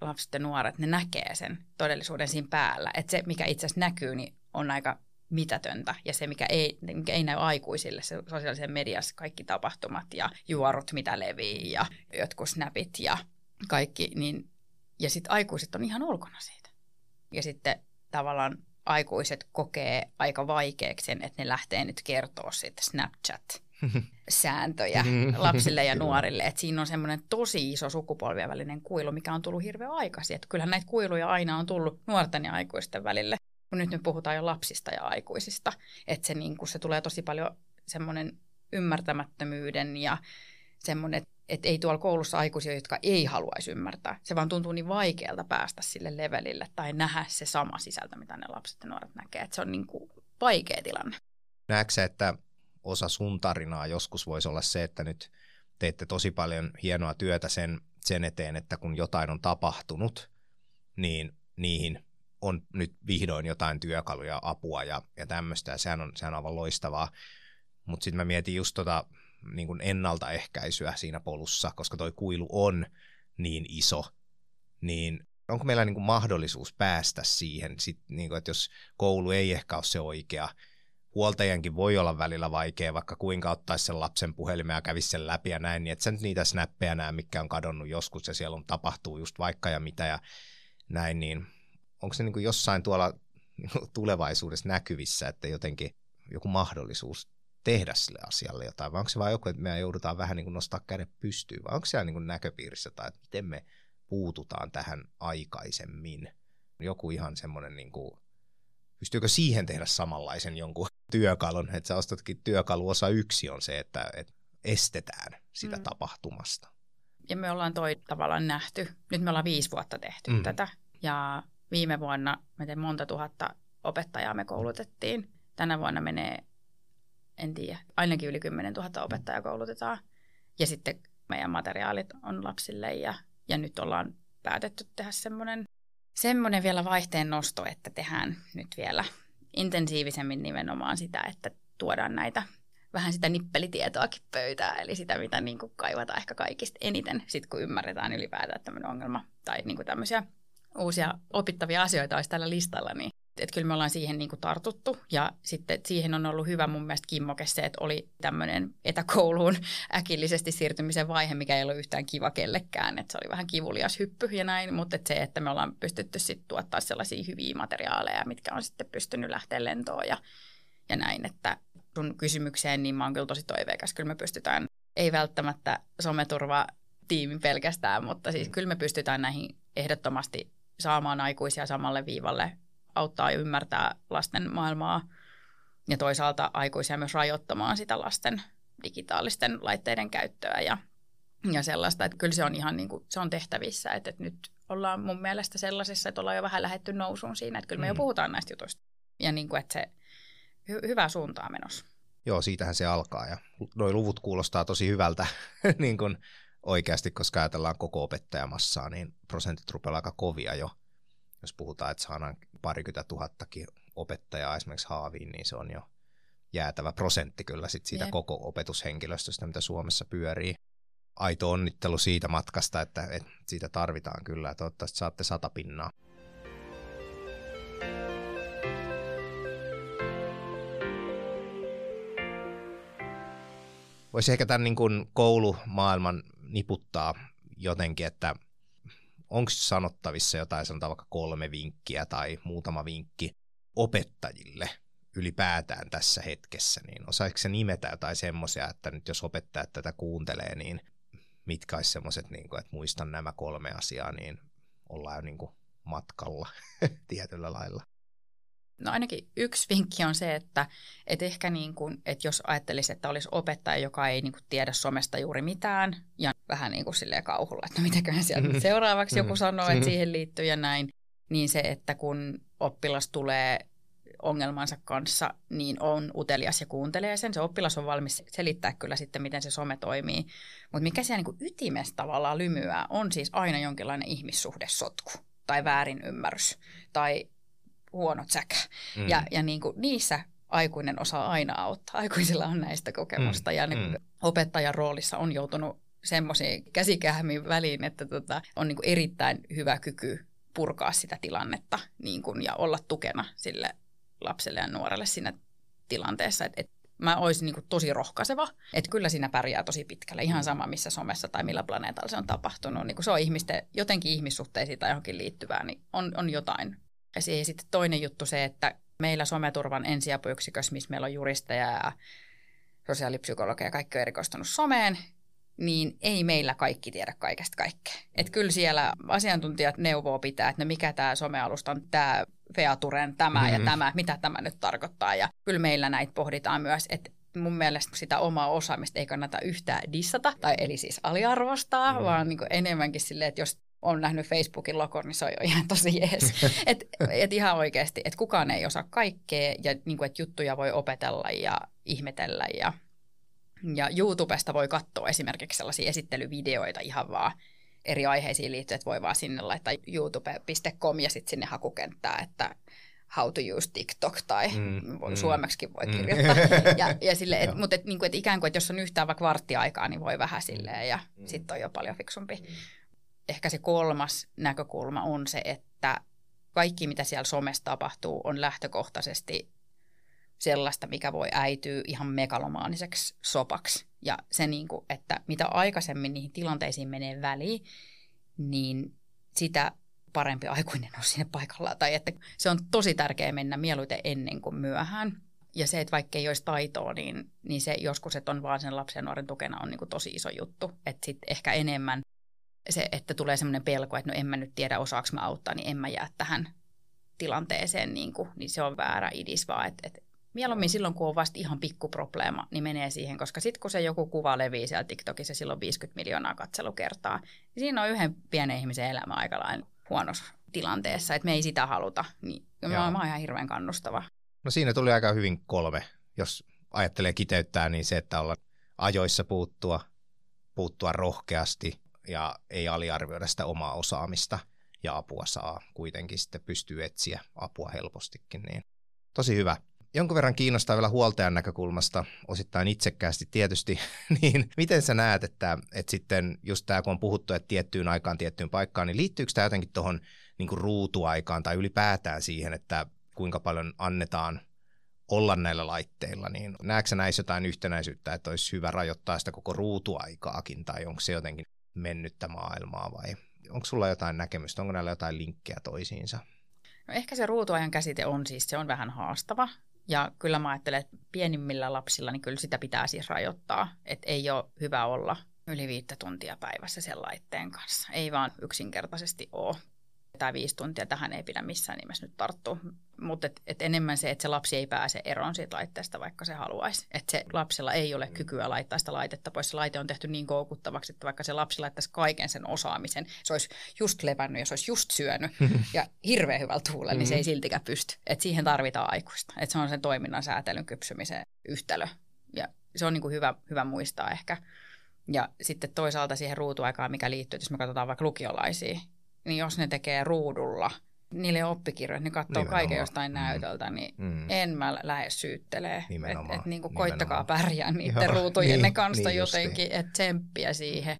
lapset ja nuoret, ne näkee sen todellisuuden siinä päällä. Että se, mikä itse asiassa näkyy, niin on aika mitätöntä. Ja se, mikä ei, mikä ei näy aikuisille, se sosiaalisen mediassa kaikki tapahtumat ja juorut, mitä levii ja jotkut snapit ja kaikki, niin ja sitten aikuiset on ihan ulkona siitä. Ja sitten tavallaan aikuiset kokee aika vaikeaksi sen, että ne lähtee nyt kertoa siitä Snapchat sääntöjä lapsille ja nuorille. Että siinä on semmoinen tosi iso sukupolvien välinen kuilu, mikä on tullut hirveän aikaisin. Että kyllähän näitä kuiluja aina on tullut nuorten ja aikuisten välille, kun nyt me puhutaan jo lapsista ja aikuisista. Että se, niin se tulee tosi paljon semmoinen ymmärtämättömyyden ja semmoinen, että ei tuolla koulussa aikuisia, jotka ei haluaisi ymmärtää. Se vaan tuntuu niin vaikealta päästä sille levelille tai nähdä se sama sisältö, mitä ne lapset ja nuoret näkee. Että se on niin kuin vaikea tilanne. Näetkö että osa sun tarinaa joskus voisi olla se, että nyt teette tosi paljon hienoa työtä sen, sen eteen, että kun jotain on tapahtunut, niin niihin on nyt vihdoin jotain työkaluja, apua ja, ja tämmöistä, ja sehän on, sehän on aivan loistavaa. Mutta sitten mä mietin just tota niin kuin ennaltaehkäisyä siinä polussa, koska toi kuilu on niin iso, niin onko meillä niin kuin mahdollisuus päästä siihen, sit, niin kuin, että jos koulu ei ehkä ole se oikea, huoltajienkin voi olla välillä vaikea, vaikka kuinka ottaisi sen lapsen puhelimen ja kävisi sen läpi ja näin, niin että sä nyt niitä snappeja näe, mikä on kadonnut joskus ja siellä on tapahtuu just vaikka ja mitä ja näin, niin onko se niin kuin jossain tuolla *laughs* tulevaisuudessa näkyvissä, että jotenkin joku mahdollisuus tehdä sille asialle jotain, vai onko se vain joku, että me joudutaan vähän niin kuin nostaa kädet pystyyn, vai onko siellä niin kuin näköpiirissä tai että miten me puututaan tähän aikaisemmin? Joku ihan semmoinen, niin kuin, pystyykö siihen tehdä samanlaisen jonkun työkalun, että sä ostatkin työkalu osa yksi on se, että, että estetään sitä mm. tapahtumasta. Ja me ollaan toi tavallaan nähty, nyt me ollaan viisi vuotta tehty mm. tätä, ja viime vuonna me monta tuhatta opettajaa me koulutettiin. Tänä vuonna menee en tiedä, ainakin yli 10 000 opettajaa koulutetaan. Ja sitten meidän materiaalit on lapsille ja, ja nyt ollaan päätetty tehdä semmoinen, semmoinen vielä vaihteen nosto, että tehdään nyt vielä intensiivisemmin nimenomaan sitä, että tuodaan näitä vähän sitä nippelitietoakin pöytään, eli sitä, mitä niin kuin kaivataan ehkä kaikista eniten, sit kun ymmärretään ylipäätään, tämmöinen ongelma tai niin kuin tämmöisiä uusia opittavia asioita olisi tällä listalla, niin että kyllä me ollaan siihen niin kuin tartuttu. Ja sitten siihen on ollut hyvä mun mielestä kimmoke se, että oli tämmöinen etäkouluun *laughs* äkillisesti siirtymisen vaihe, mikä ei ollut yhtään kiva kellekään, että se oli vähän kivulias hyppy ja näin, mutta että se, että me ollaan pystytty sitten tuottaa sellaisia hyviä materiaaleja, mitkä on sitten pystynyt lähteä lentoon ja, ja näin, että sun kysymykseen, niin mä oon kyllä tosi toiveikas, kyllä me pystytään, ei välttämättä someturva tiimi pelkästään, mutta siis kyllä me pystytään näihin ehdottomasti saamaan aikuisia samalle viivalle auttaa ja ymmärtää lasten maailmaa ja toisaalta aikuisia myös rajoittamaan sitä lasten digitaalisten laitteiden käyttöä ja, ja sellaista, että kyllä se on ihan niin kuin, se on tehtävissä, että, että nyt ollaan mun mielestä sellaisessa, että ollaan jo vähän lähetty nousuun siinä, että kyllä me mm. jo puhutaan näistä jutuista ja niin kuin, että se hy- hyvä suuntaa menossa. Joo, siitähän se alkaa ja nuo luvut kuulostaa tosi hyvältä *laughs* niin kuin oikeasti, koska ajatellaan koko opettajamassaa, niin prosentit rupeaa aika kovia jo jos puhutaan, että saadaan parikymmentä tuhattakin opettajaa esimerkiksi haaviin, niin se on jo jäätävä prosentti kyllä sit siitä Jep. koko opetushenkilöstöstä, mitä Suomessa pyörii. Aito onnittelu siitä matkasta, että, että siitä tarvitaan kyllä, toivottavasti saatte sata pinnaa. Voisi ehkä tämän niin kuin koulumaailman niputtaa jotenkin, että – onko sanottavissa jotain, sanotaan vaikka kolme vinkkiä tai muutama vinkki opettajille ylipäätään tässä hetkessä, niin osaiko se nimetä jotain semmoisia, että nyt jos opettajat tätä kuuntelee, niin mitkä olisi semmoiset, niin että muistan nämä kolme asiaa, niin ollaan jo niin kuin matkalla *laughs* tietyllä lailla. No ainakin yksi vinkki on se, että, että ehkä niin kuin, että jos ajattelisi, että olisi opettaja, joka ei niin kuin tiedä somesta juuri mitään ja vähän niin kuin silleen kauhulla, että no mitäköhän sieltä seuraavaksi joku sanoo, että siihen liittyy ja näin, niin se, että kun oppilas tulee ongelmansa kanssa, niin on utelias ja kuuntelee sen. Se oppilas on valmis selittää kyllä sitten, miten se some toimii. Mutta mikä siellä niin ytimessä tavallaan lymyää, on siis aina jonkinlainen ihmissuhdesotku tai väärinymmärrys tai huono tsäkä. Mm. Ja, ja niin kuin niissä aikuinen osaa aina auttaa. Aikuisilla on näistä kokemusta mm. ja niin mm. opettajan roolissa on joutunut semmoisiin käsikähmiin väliin, että tota, on niin kuin erittäin hyvä kyky purkaa sitä tilannetta niin kuin, ja olla tukena sille lapselle ja nuorelle siinä tilanteessa. Et, et mä olisin niin kuin tosi rohkaiseva, että kyllä siinä pärjää tosi pitkälle. Ihan sama, missä somessa tai millä planeetalla se on tapahtunut. Niin kuin se on ihmisten, jotenkin ihmissuhteisiin tai johonkin liittyvää, niin on, on jotain ja sitten toinen juttu se, että meillä someturvan ensiapuyksikössä, missä meillä on juristeja ja sosiaalipsykologeja ja kaikki on erikoistunut someen, niin ei meillä kaikki tiedä kaikesta kaikkea. Että kyllä siellä asiantuntijat neuvoo pitää, että no mikä tämä somealusta on, tämä Featuren tämä mm-hmm. ja tämä, mitä tämä nyt tarkoittaa. Ja kyllä meillä näitä pohditaan myös, että mun mielestä sitä omaa osaamista ei kannata yhtään dissata, tai eli siis aliarvostaa, mm. vaan niin enemmänkin silleen, että jos on nähnyt Facebookin logon, niin se on jo ihan tosi jees. *laughs* et, et ihan oikeasti, että kukaan ei osaa kaikkea ja niin kuin, että juttuja voi opetella ja ihmetellä ja, ja YouTubesta voi katsoa esimerkiksi sellaisia esittelyvideoita ihan vaan eri aiheisiin liittyen, että voi vaan sinne laittaa youtube.com ja sitten sinne hakukenttää, että how to use TikTok tai mm, mm. suomeksi voi Mm. kirjoittaa. ja, *laughs* ja sille, et, mutta et, niin kuin, et ikään kuin, että jos on yhtään vaikka varttiaikaa, niin voi vähän silleen ja Mm. sitten on jo paljon fiksumpi. Ehkä se kolmas näkökulma on se, että kaikki mitä siellä somessa tapahtuu on lähtökohtaisesti sellaista, mikä voi äityä ihan megalomaaniseksi sopaksi. Ja se, niin kuin, että mitä aikaisemmin niihin tilanteisiin menee väliin, niin sitä parempi *laughs* aikuinen on siinä paikalla. Tai että se on tosi tärkeää mennä mieluiten ennen kuin myöhään. Ja se, että vaikka ei olisi taitoa, niin, niin se joskus, että on vaan sen lapsen ja nuoren tukena on niin kuin tosi iso juttu. Että sitten ehkä enemmän se, että tulee semmoinen pelko, että no en mä nyt tiedä osaako mä auttaa, niin en mä jää tähän tilanteeseen, niin, kuin, niin se on väärä idis vaan, että, että mieluummin silloin, kun on vasta ihan pikkuprobleema, niin menee siihen, koska sitten kun se joku kuva levii siellä TikTokissa silloin 50 miljoonaa katselukertaa, niin siinä on yhden pienen ihmisen elämä aika lailla huonossa tilanteessa, että me ei sitä haluta. Niin mä, Joo. mä oon ihan hirveän kannustava. No siinä tuli aika hyvin kolme. Jos ajattelee kiteyttää, niin se, että olla ajoissa puuttua, puuttua rohkeasti ja ei aliarvioida sitä omaa osaamista ja apua saa kuitenkin sitten pystyy etsiä apua helpostikin. Niin tosi hyvä. Jonkun verran kiinnostaa vielä huoltajan näkökulmasta, osittain itsekkäästi tietysti, *laughs* niin miten sä näet, että, että sitten just tämä, kun on puhuttu, että tiettyyn aikaan, tiettyyn paikkaan, niin liittyykö tämä jotenkin tuohon niin ruutuaikaan tai ylipäätään siihen, että kuinka paljon annetaan olla näillä laitteilla, niin näetkö sä näissä jotain yhtenäisyyttä, että olisi hyvä rajoittaa sitä koko ruutuaikaakin, tai onko se jotenkin mennyttä maailmaa, vai onko sulla jotain näkemystä, onko näillä jotain linkkejä toisiinsa? No ehkä se ruutuajan käsite on siis, se on vähän haastava. Ja kyllä mä ajattelen, että pienimmillä lapsilla, niin kyllä sitä pitää siis rajoittaa. Että ei ole hyvä olla yli viittä tuntia päivässä sen laitteen kanssa. Ei vaan yksinkertaisesti ole. Tämä viisi tuntia tähän ei pidä missään nimessä nyt tarttua. Mutta et, et enemmän se, että se lapsi ei pääse eroon siitä laitteesta, vaikka se haluaisi. Että se lapsella ei ole kykyä laittaa sitä laitetta pois. Se laite on tehty niin koukuttavaksi, että vaikka se lapsi laittaisi kaiken sen osaamisen, se olisi just levännyt ja se olisi just syönyt *laughs* ja hirveän hyvällä tuulella, niin se ei siltikään pysty. Et siihen tarvitaan aikuista. Et se on sen toiminnan säätelyn kypsymisen yhtälö. Ja se on niinku hyvä, hyvä muistaa ehkä. Ja sitten toisaalta siihen ruutuaikaan, mikä liittyy, että jos me katsotaan vaikka lukiolaisia, niin jos ne tekee ruudulla, niille oppikirjoja, ne katsoo Nimenomaan. kaiken jostain Mm. näytöltä, niin Mm. en mä lähde syyttelee. Että et niinku Nimenomaan. koittakaa pärjää niiden Joo, *laughs* ruutujen niin, kanssa niin jotenkin, että tsemppiä siihen.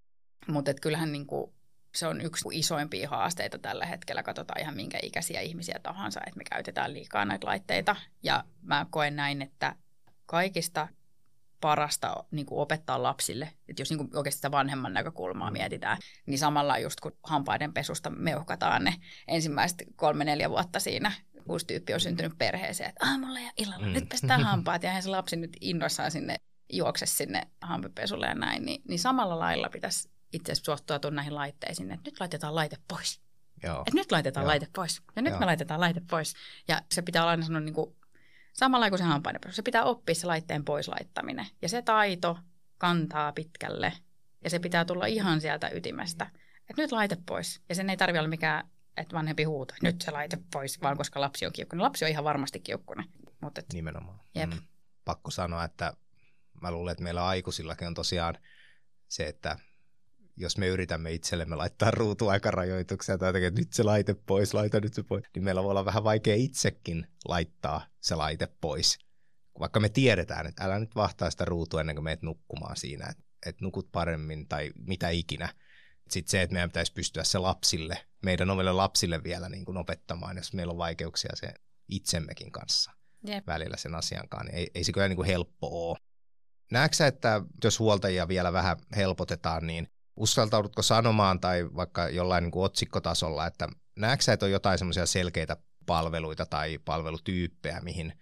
Mutta kyllähän niinku, se on yksi isoimpia haasteita tällä hetkellä. Katsotaan ihan minkä ikäisiä ihmisiä tahansa, että me käytetään liikaa näitä laitteita. Ja mä koen näin, että kaikista parasta niin kuin opettaa lapsille, että jos niin kuin oikeasti sitä vanhemman näkökulmaa mietitään, niin samalla just kun hampaiden pesusta meuhkataan ne ensimmäiset kolme-neljä vuotta siinä, uusi tyyppi on syntynyt perheeseen, että aamulla ja illalla, Mm. mm. nyt pestään *laughs* hampaat, ja se lapsi nyt innoissaan sinne juokse sinne hampepesulle ja näin, niin, niin samalla lailla pitäisi itse asiassa suhtautua näihin laitteisiin, että nyt laitetaan laite pois. Joo. Että nyt laitetaan Joo. laite pois. Ja nyt Joo. me laitetaan laite pois. Ja se pitää olla aina sanoa niin kuin, samalla kuin se hampaidenpesu. Se pitää oppia se laitteen pois laittaminen. Ja se taito kantaa pitkälle. Ja se pitää tulla ihan sieltä ytimestä. Että nyt laite pois. Ja sen ei tarvitse olla mikään, että vanhempi huutaa, nyt se laite pois, vaan koska lapsi on kiukkunen. Lapsi on ihan varmasti kiukkunen. Mutta et, Nimenomaan. Jep. Mm. Pakko sanoa, että mä luulen, että meillä aikuisillakin on tosiaan se, että jos me yritämme itsellemme laittaa ruutuaikarajoituksia tai jotenkin, että nyt se laite pois, laita nyt se pois, niin meillä voi olla vähän vaikea itsekin laittaa se laite pois. Vaikka me tiedetään, että älä nyt vahtaa sitä ruutua ennen kuin meet nukkumaan siinä, että, että nukut paremmin tai mitä ikinä. Sitten se, että meidän pitäisi pystyä se lapsille, meidän omille lapsille vielä niin kuin opettamaan, jos meillä on vaikeuksia se itsemmekin kanssa Jep. välillä sen asiankaan, niin ei, ei se kyllä niin kuin helppo ole. Näetkö että jos huoltajia vielä vähän helpotetaan, niin uskaltaudutko sanomaan tai vaikka jollain niin kuin otsikkotasolla, että näetkö sä, että on jotain semmoisia selkeitä palveluita tai palvelutyyppejä, mihin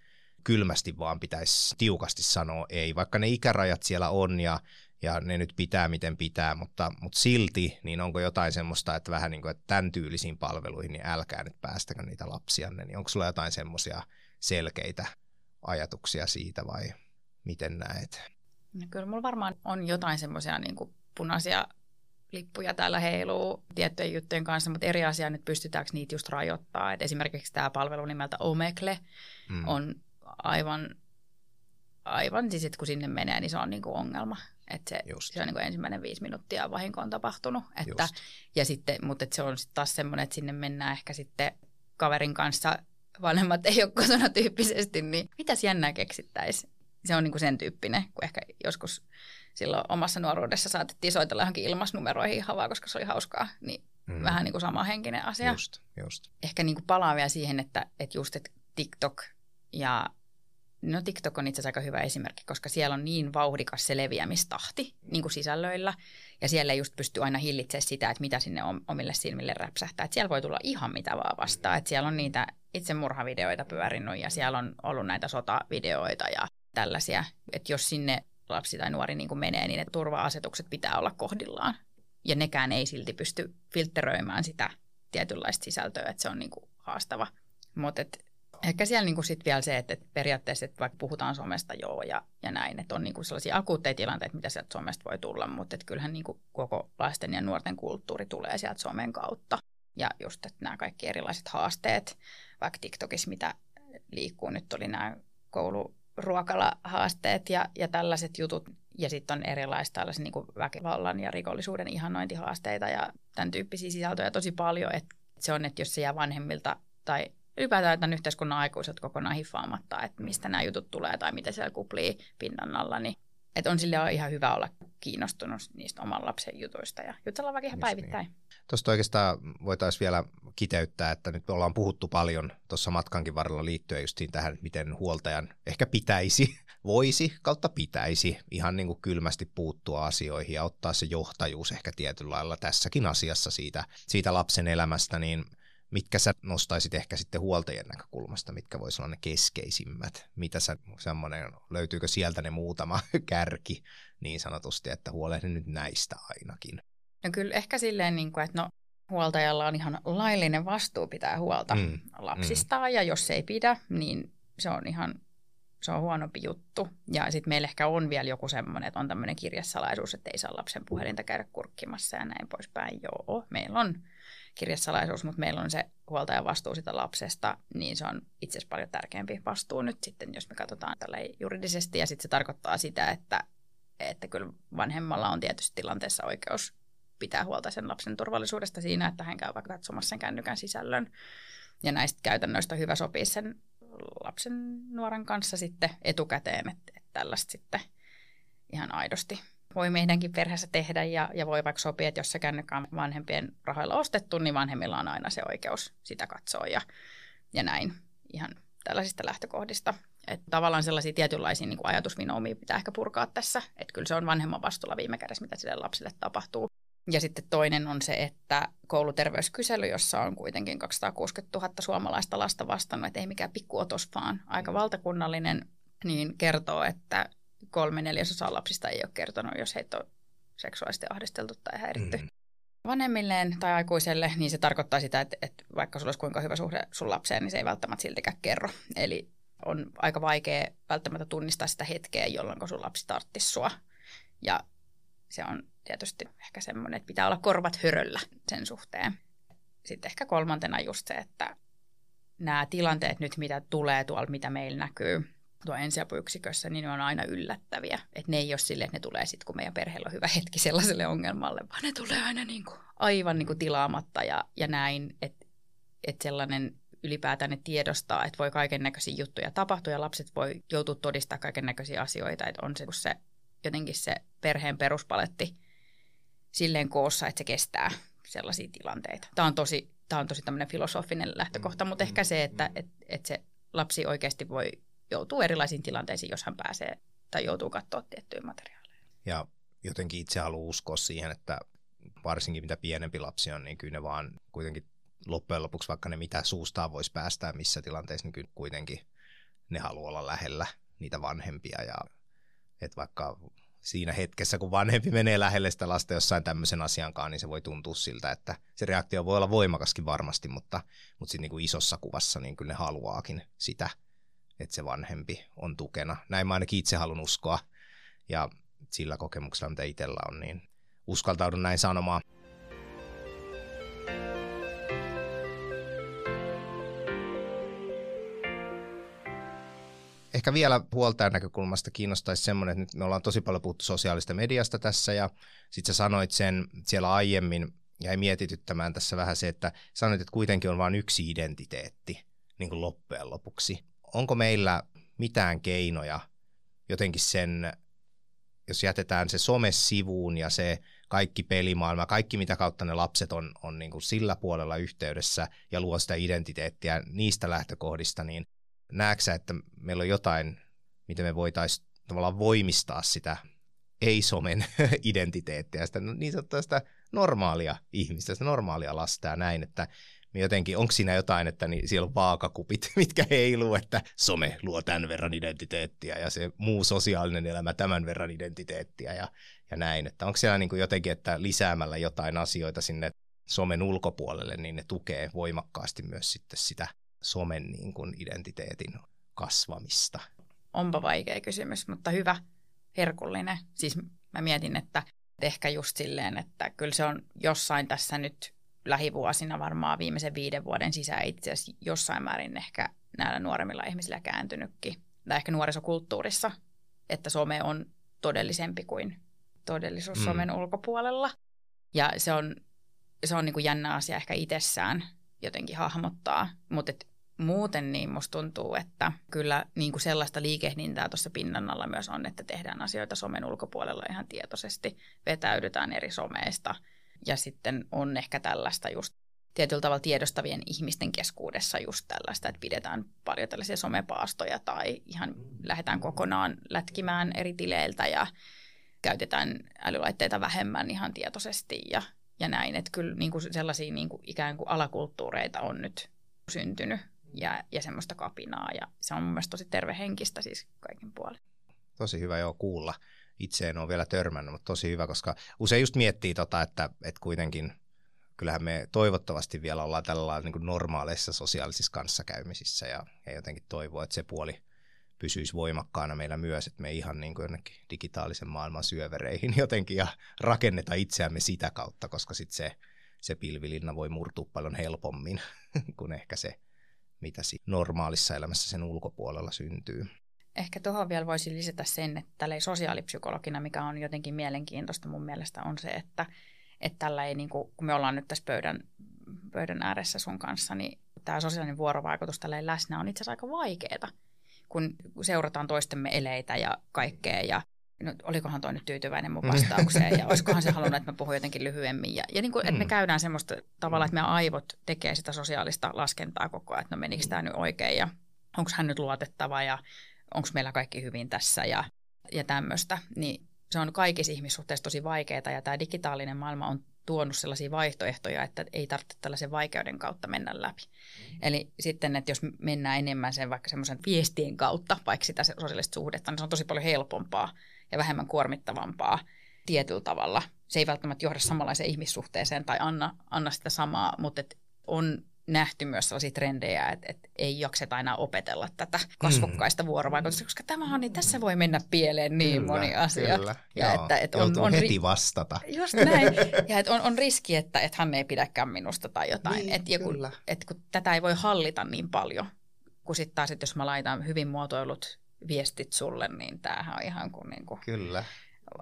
kylmästi vaan pitäisi tiukasti sanoa ei, vaikka ne ikärajat siellä on ja, ja ne nyt pitää miten pitää, mutta, mutta silti, niin onko jotain semmoista, että vähän niin kuin, että tämän tyylisiin palveluihin, niin älkää nyt päästäkö niitä lapsianne, niin onko sulla jotain semmoisia selkeitä ajatuksia siitä vai miten näet? No kyllä mulla varmaan on jotain semmoisia niin punaisia lippuja täällä heiluu tiettyjen juttujen kanssa, mutta eri asia nyt pystytäänkö niitä just rajoittaa. Et esimerkiksi tämä palvelu nimeltä Omegle Mm. on aivan, aivan siis, että kun sinne menee, niin se on niinku ongelma. Et se, Just. se on niinku ensimmäinen viisi minuuttia vahinko on tapahtunut. Että, Just. ja sitten, mutta et se on sitten taas semmoinen, että sinne mennään ehkä sitten kaverin kanssa vanhemmat ei ole kotona tyyppisesti, niin mitäs jännää keksittäisiin? Se on niin kuin sen tyyppinen, kun ehkä joskus silloin omassa nuoruudessa saatettiin soitella johonkin ilmasnumeroihin ihan vaan, koska se oli hauskaa. Niin mm. vähän niin kuin sama henkinen asia. Just, just. Ehkä niin kuin palaan vielä siihen, että, että just että TikTok ja No TikTok on itse asiassa aika hyvä esimerkki, koska siellä on niin vauhdikas se leviämistahti niin kuin sisällöillä. Ja siellä ei just pysty aina hillitsemään sitä, että mitä sinne omille silmille räpsähtää. Että siellä voi tulla ihan mitä vaan vastaan. Että siellä on niitä itsemurhavideoita pyörinyt ja siellä on ollut näitä sotavideoita ja tällaisia. Että jos sinne lapsi tai nuori niin kuin menee, niin ne turva-asetukset pitää olla kohdillaan. Ja nekään ei silti pysty filtteröimään sitä tietynlaista sisältöä, että se on niin kuin haastava. Mutta Ehkä siellä niin kuin sit vielä se, että, että periaatteessa, että vaikka puhutaan somesta joo ja, ja näin, että on niin kuin sellaisia akuutteja tilanteita, mitä sieltä somesta voi tulla, mutta että kyllähän niin kuin koko lasten ja nuorten kulttuuri tulee sieltä somen kautta. Ja just, että nämä kaikki erilaiset haasteet, vaikka TikTokissa, mitä liikkuu, nyt oli nämä kouluruokalahaasteet ja, ja tällaiset jutut. Ja sitten on erilaista tällaisia niin väkivallan ja rikollisuuden ihannointihaasteita ja tämän tyyppisiä sisältöjä tosi paljon. Että se on, että jos se jää vanhemmilta tai ylipäätään tämän yhteiskunnan aikuiset kokonaan hiffaamatta, että mistä nämä jutut tulee tai miten siellä kuplii pinnan alla, niin että on sille ihan hyvä olla kiinnostunut niistä oman lapsen jutuista ja jutella vaikka ihan päivittäin. Niin. Tuosta oikeastaan voitaisiin vielä kiteyttää, että nyt me ollaan puhuttu paljon tuossa matkankin varrella liittyen justiin tähän, miten huoltajan ehkä pitäisi, *laughs* voisi kautta pitäisi ihan niin kuin kylmästi puuttua asioihin ja ottaa se johtajuus ehkä tietyllä lailla tässäkin asiassa siitä, siitä lapsen elämästä, niin mitkä sä nostaisit ehkä sitten huoltajien näkökulmasta, mitkä voisi olla ne keskeisimmät? Mitä sä semmoinen, löytyykö sieltä ne muutama *laughs* kärki niin sanotusti, että huolehdi nyt näistä ainakin? No kyllä ehkä silleen, niin kuin, että no, huoltajalla on ihan laillinen vastuu pitää huolta mm, lapsistaan mm. ja jos se ei pidä, niin se on ihan se on huonompi juttu. Ja sitten meillä ehkä on vielä joku semmoinen, että on tämmöinen kirjasalaisuus, että ei saa lapsen puhelinta käydä kurkkimassa ja näin poispäin. Joo, meillä on kirjasalaisuus, mutta meillä on se huoltajan vastuu sitä lapsesta, niin se on itse asiassa paljon tärkeämpi vastuu nyt sitten, jos me katsotaan tällä juridisesti. Ja sitten se tarkoittaa sitä, että, että kyllä vanhemmalla on tietysti tilanteessa oikeus pitää huolta sen lapsen turvallisuudesta siinä, että hän käy vaikka katsomassa sen kännykän sisällön. Ja näistä käytännöistä hyvä sopii sen lapsen nuoren kanssa sitten etukäteen, että, että tällaista sitten ihan aidosti voi meidänkin perheessä tehdä ja, ja voi vaikka sopia, että jos se kännykkä on vanhempien rahoilla ostettu, niin vanhemmilla on aina se oikeus sitä katsoa ja, ja näin ihan tällaisista lähtökohdista. Että tavallaan sellaisia tietynlaisia niin ajatusvinoumia pitää ehkä purkaa tässä, että kyllä se on vanhemman vastuulla viime kädessä, mitä sille lapsille tapahtuu. Ja sitten toinen on se, että kouluterveyskysely, jossa on kuitenkin 260 000 suomalaista lasta vastannut, että ei mikään pikkuotos, vaan aika valtakunnallinen, niin kertoo, että kolme neljäsosaa lapsista ei ole kertonut, jos heitä on seksuaalisesti ahdisteltu tai häiritty. Mm. Vanhemmilleen tai aikuiselle, niin se tarkoittaa sitä, että, että vaikka sulla olisi kuinka hyvä suhde sun lapseen, niin se ei välttämättä siltikään kerro. Eli on aika vaikea välttämättä tunnistaa sitä hetkeä, jolloin sun lapsi tarttisi sua. Ja se on tietysti ehkä semmoinen, että pitää olla korvat höröllä sen suhteen. Sitten ehkä kolmantena just se, että nämä tilanteet nyt, mitä tulee tuolla, mitä meillä näkyy, tuo ensiapuyksikössä, niin ne on aina yllättäviä. Että ne ei ole silleen, että ne tulee sitten, kun meidän perheellä on hyvä hetki sellaiselle ongelmalle, vaan ne tulee aina niin kuin, aivan niin kuin tilaamatta ja, ja näin, että että sellainen ylipäätään ne tiedostaa, että voi kaiken näköisiä juttuja tapahtua ja lapset voi joutua todistamaan kaiken näköisiä asioita, että on se, se jotenkin se perheen peruspaletti silleen koossa, että se kestää sellaisia tilanteita. Tämä on tosi, tämä on tosi tämmöinen filosofinen lähtökohta, mutta ehkä se, että että että se lapsi oikeasti voi joutuu erilaisiin tilanteisiin, jos hän pääsee tai joutuu katsoa tiettyjä materiaaleja. Ja jotenkin itse haluan uskoa siihen, että varsinkin mitä pienempi lapsi on, niin kyllä ne vaan kuitenkin loppujen lopuksi, vaikka ne mitä suustaan voisi päästää missä tilanteessa, niin kyllä kuitenkin ne haluaa olla lähellä niitä vanhempia ja että vaikka siinä hetkessä, kun vanhempi menee lähelle sitä lasta jossain tämmöisen asiankaan, niin se voi tuntua siltä, että se reaktio voi olla voimakaskin varmasti, mutta, mutta sitten niin isossa kuvassa niin kyllä ne haluaakin sitä että se vanhempi on tukena. Näin mä ainakin itse haluan uskoa ja sillä kokemuksella, mitä itsellä on, niin uskaltaudun näin sanomaan. Ehkä vielä huoltajan näkökulmasta kiinnostaisi semmoinen, että nyt me ollaan tosi paljon puhuttu sosiaalista mediasta tässä ja sitten sä sanoit sen siellä aiemmin, jäi mietityttämään tässä vähän se, että sanoit, että kuitenkin on vain yksi identiteetti niin kuin loppujen lopuksi. Onko meillä mitään keinoja jotenkin sen, jos jätetään se some sivuun ja se kaikki pelimaailma, kaikki mitä kautta ne lapset on, on niin kuin sillä puolella yhteydessä ja luo sitä identiteettiä niistä lähtökohdista, niin näetkö että meillä on jotain, miten me voitaisiin tavallaan voimistaa sitä ei-somen *laughs* identiteettiä, sitä niin sanottua sitä normaalia ihmistä, sitä normaalia lasta ja näin, että me jotenkin, onko siinä jotain, että niin siellä on vaakakupit, *laughs* mitkä heiluu, että some luo tämän verran identiteettiä ja se muu sosiaalinen elämä tämän verran identiteettiä ja, ja näin, että onko siellä niin kuin jotenkin, että lisäämällä jotain asioita sinne somen ulkopuolelle, niin ne tukee voimakkaasti myös sitten sitä somen niin kuin identiteetin kasvamista. Onpa vaikea kysymys, mutta hyvä, herkullinen. Siis mä mietin, että ehkä just silleen, että kyllä se on jossain tässä nyt lähivuosina varmaan viimeisen viiden vuoden sisään itse asiassa jossain määrin ehkä näillä nuoremmilla ihmisillä kääntynytkin. Tai ehkä nuorisokulttuurissa, että some on todellisempi kuin todellisuus mm. somen ulkopuolella. Ja se on, se on niin kuin jännä asia ehkä itsessään jotenkin hahmottaa, mutta muuten niin musta tuntuu, että kyllä niin kuin sellaista liikehdintää tuossa pinnan alla myös on, että tehdään asioita somen ulkopuolella ihan tietoisesti, vetäydytään eri someista ja sitten on ehkä tällaista just tietyllä tavalla tiedostavien ihmisten keskuudessa just tällaista, että pidetään paljon tällaisia somepaastoja tai ihan lähdetään kokonaan lätkimään eri tileiltä ja käytetään älylaitteita vähemmän ihan tietoisesti ja, ja näin. Että kyllä niin kuin sellaisia niin kuin ikään kuin alakulttuureita on nyt syntynyt ja, ja semmoista kapinaa ja se on mun mielestä tosi tervehenkistä siis kaikin puolin. Tosi hyvä joo kuulla. Itse en ole vielä törmännyt, mutta tosi hyvä, koska usein just miettii tota, että, että kuitenkin kyllähän me toivottavasti vielä ollaan tällä niin kuin normaaleissa sosiaalisissa kanssakäymisissä ja, ja jotenkin toivoo, että se puoli pysyisi voimakkaana meillä myös, että me ihan niin kuin jonnekin digitaalisen maailman syövereihin *laughs* jotenkin ja rakenneta itseämme sitä kautta, koska sitten se, se pilvilinna voi murtua paljon helpommin *laughs* kuin ehkä se, mitä normaalissa elämässä sen ulkopuolella syntyy. Ehkä tuohon vielä voisi lisätä sen, että tällä sosiaalipsykologina, mikä on jotenkin mielenkiintoista mun mielestä, on se, että, että tällä ei, niin kuin, kun me ollaan nyt tässä pöydän, pöydän ääressä sun kanssa, niin tämä sosiaalinen vuorovaikutus tällä läsnä on itse asiassa aika vaikeaa, kun seurataan toistemme eleitä ja kaikkea ja no, olikohan toi nyt tyytyväinen mun vastaukseen ja olisikohan se halunnut, että mä puhun jotenkin lyhyemmin. Ja, ja niin kuin, että me mm. käydään semmoista tavalla, että meidän aivot tekee sitä sosiaalista laskentaa koko ajan, että no menikö tämä nyt oikein ja onko hän nyt luotettava ja onko meillä kaikki hyvin tässä ja, ja tämmöistä. Niin se on kaikissa ihmissuhteissa tosi vaikeaa ja tämä digitaalinen maailma on tuonut sellaisia vaihtoehtoja, että ei tarvitse tällaisen vaikeuden kautta mennä läpi. Mm-hmm. Eli sitten, että jos mennään enemmän sen vaikka semmoisen viestien kautta, vaikka sitä sosiaalista suhdetta, niin se on tosi paljon helpompaa ja vähemmän kuormittavampaa tietyllä tavalla. Se ei välttämättä johda samanlaiseen ihmissuhteeseen tai anna, anna sitä samaa, mutta et on nähty myös sellaisia trendejä, että, että ei jakseta enää opetella tätä kasvokkaista mm. vuorovaikutusta, koska tämähän niin tässä voi mennä pieleen niin kyllä, moni asia. Kyllä, ja joo, että, että on, on heti vastata. Just näin. Ja että on, on riski, että, että hän ei pidäkään minusta tai jotain. Niin, että, kun, että kun tätä ei voi hallita niin paljon, kun sitten taas, että jos mä laitan hyvin muotoilut viestit sulle, niin tämähän on ihan kuin, niin kuin Kyllä.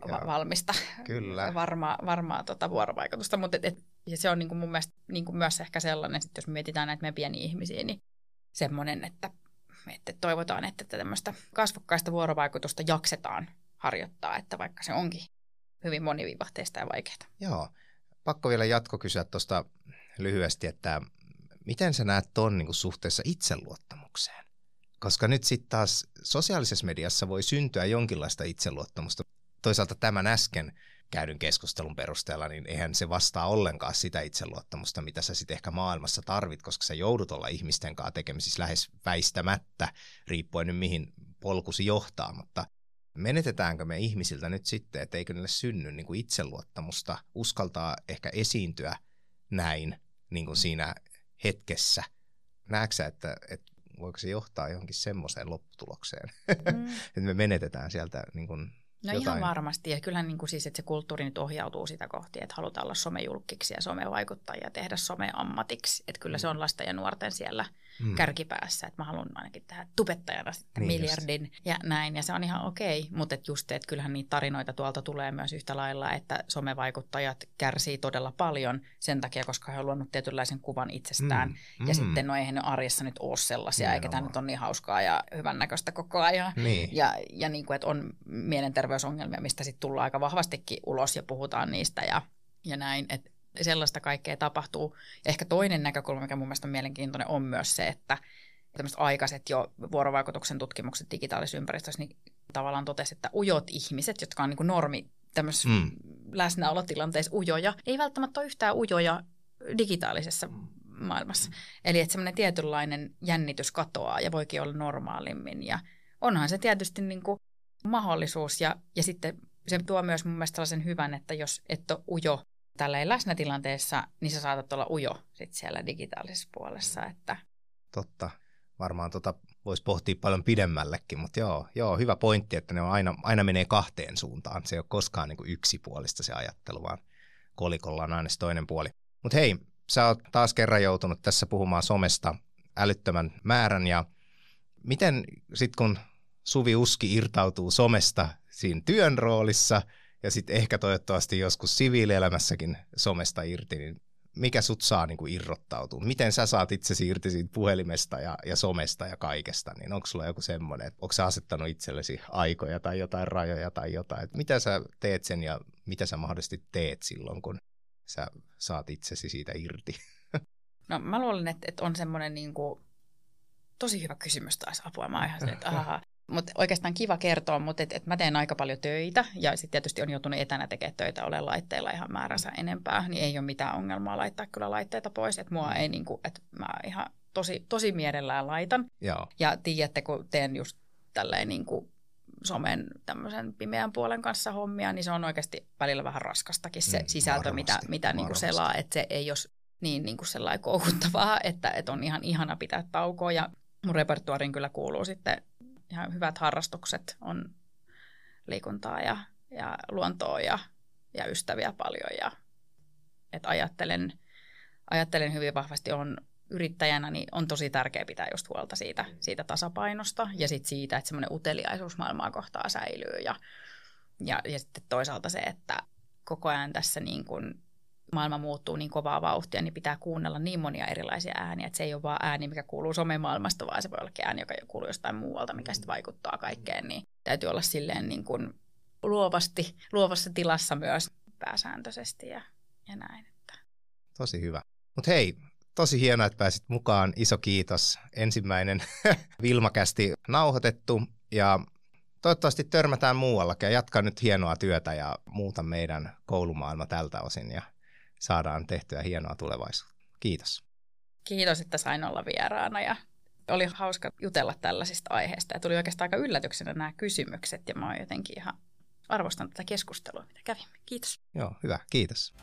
Va- valmista, Kyllä. varmaa, varmaa tota vuorovaikutusta. Mutta et, et, ja se on niin kuin mun mielestä niin kuin myös ehkä sellainen, että jos mietitään näitä meidän pieniä ihmisiä, niin semmoinen, että, että toivotaan, että tämmöistä kasvokkaista vuorovaikutusta jaksetaan harjoittaa, että vaikka se onkin hyvin monivivahteista ja vaikeaa. Joo. Pakko vielä jatko kysyä tuosta lyhyesti, että miten sä näet ton niin suhteessa itseluottamukseen? Koska nyt sitten taas sosiaalisessa mediassa voi syntyä jonkinlaista itseluottamusta. Toisaalta tämän äsken käydyn keskustelun perusteella, niin eihän se vastaa ollenkaan sitä itseluottamusta, mitä sä sitten ehkä maailmassa tarvit, koska sä joudut olla ihmisten kanssa tekemisissä lähes väistämättä, riippuen nyt mihin polkusi johtaa, mutta menetetäänkö me ihmisiltä nyt sitten, että eikö niille synny niin kuin itseluottamusta, uskaltaa ehkä esiintyä näin niin kuin siinä hetkessä. Näetkö että, että voiko se johtaa johonkin semmoiseen lopputulokseen, mm. *laughs* että me menetetään sieltä niin kuin No jotain. ihan varmasti. Ja kyllähän niin kuin siis, että se kulttuuri nyt ohjautuu sitä kohti, että halutaan olla somejulkkiksi ja somevaikuttajia ja tehdä someammatiksi. Että kyllä mm. se on lasten ja nuorten siellä mm. kärkipäässä, että mä haluan ainakin tehdä tubettajana sitten niin miljardin just. ja näin. Ja se on ihan okei, mutta et just, että kyllähän niitä tarinoita tuolta tulee myös yhtä lailla, että somevaikuttajat kärsii todella paljon sen takia, koska he ovat luonut tietynlaisen kuvan itsestään. Mm. Ja mm. sitten no eihän ne arjessa nyt ole sellaisia, eikä tämä nyt ole niin hauskaa ja hyvännäköistä koko ajan. Niin. Ja, ja niin kuin, että on mielenterveysongelmia, mistä sitten tullaan aika vahvastikin ulos ja puhutaan niistä ja, ja näin. Että sellaista kaikkea tapahtuu. Ja ehkä toinen näkökulma, mikä mun mielestä on mielenkiintoinen, on myös se, että tämmöiset aikaiset jo vuorovaikutuksen tutkimukset digitaalisessa ympäristössä, niin tavallaan totesi, että ujot ihmiset, jotka on niin kuin normi tämmöisessä mm. läsnäolotilanteessa ujoja, ei välttämättä ole yhtään ujoja digitaalisessa maailmassa. Eli että semmoinen tietynlainen jännitys katoaa ja voikin olla normaalimmin. Ja onhan se tietysti niin kuin mahdollisuus ja, ja sitten se tuo myös mun mielestä sellaisen hyvän, että jos et ole ujo tällä läsnätilanteessa, niin sä saatat olla ujo sit siellä digitaalisessa puolessa. Että... Totta. Varmaan tota voisi pohtia paljon pidemmällekin, mutta joo, joo, hyvä pointti, että ne on aina, aina menee kahteen suuntaan. Se ei ole koskaan niin kuin yksipuolista se ajattelu, vaan kolikolla on aina se toinen puoli. Mutta hei, sä oot taas kerran joutunut tässä puhumaan somesta älyttömän määrän ja miten sitten kun Suvi Uski irtautuu somesta siinä työn roolissa – ja sitten ehkä toivottavasti joskus siviilielämässäkin somesta irti, niin mikä sut saa niin kuin irrottautua? Miten sä saat itsesi irti siitä puhelimesta ja, ja somesta ja kaikesta? Niin onko sulla joku semmoinen, että onko sä asettanut itsellesi aikoja tai jotain rajoja tai jotain? Että mitä sä teet sen ja mitä sä mahdollisesti teet silloin, kun sä saat itsesi siitä irti? *laughs* No mä luulen, että, että on semmoinen niin kuin, tosi hyvä kysymys taas apua. Mä ihan että aha, mutta oikeastaan kiva kertoa, mutta et, et mä teen aika paljon töitä ja sitten tietysti on joutunut etänä tekemään töitä, olen laitteilla ihan määränsä enempää, niin ei ole mitään ongelmaa laittaa kyllä laitteita pois. Että mua ei niinku, että mä ihan tosi, tosi mielellään laitan. Joo. Ja tiedätte, kun teen just tälleen niinku somen tämmöisen pimeän puolen kanssa hommia, niin se on oikeasti välillä vähän raskastakin se mm, sisältö, varmasti, mitä, mitä niinku selaa, että se ei ole niin niinku sellainen koukuttavaa, että, että on ihan ihana pitää taukoa ja mun repertuaariin kyllä kuuluu sitten ihan hyvät harrastukset on liikuntaa ja, ja luontoa ja, ja ystäviä paljon. Ja, et ajattelen, ajattelen hyvin vahvasti, on yrittäjänä, niin on tosi tärkeää pitää just huolta siitä, siitä tasapainosta ja sit siitä, että semmoinen uteliaisuus maailmaa kohtaa säilyy. Ja, ja, ja sitten toisaalta se, että koko ajan tässä niin kuin maailma muuttuu niin kovaa vauhtia, niin pitää kuunnella niin monia erilaisia ääniä, että se ei ole vaan ääni, mikä kuuluu somemaailmasta, vaan se voi olla ääni, joka kuuluu jostain muualta, mikä sitten vaikuttaa kaikkeen, niin täytyy olla silleen niin kuin luovasti, luovassa tilassa myös pääsääntöisesti ja, ja näin. Että. Tosi hyvä. Mutta hei, tosi hienoa, että pääsit mukaan. Iso kiitos. Ensimmäinen *laughs* Vilmakästi nauhoitettu ja toivottavasti törmätään muuallakin ja jatka nyt hienoa työtä ja muuta meidän koulumaailma tältä osin ja saadaan tehtyä hienoa tulevaisuutta. Kiitos. Kiitos, että sain olla vieraana ja oli hauska jutella tällaisista aiheista ja tuli oikeastaan aika yllätyksenä nämä kysymykset ja mä oon jotenkin ihan arvostan tätä keskustelua, mitä kävimme. Kiitos. Joo, hyvä. Kiitos.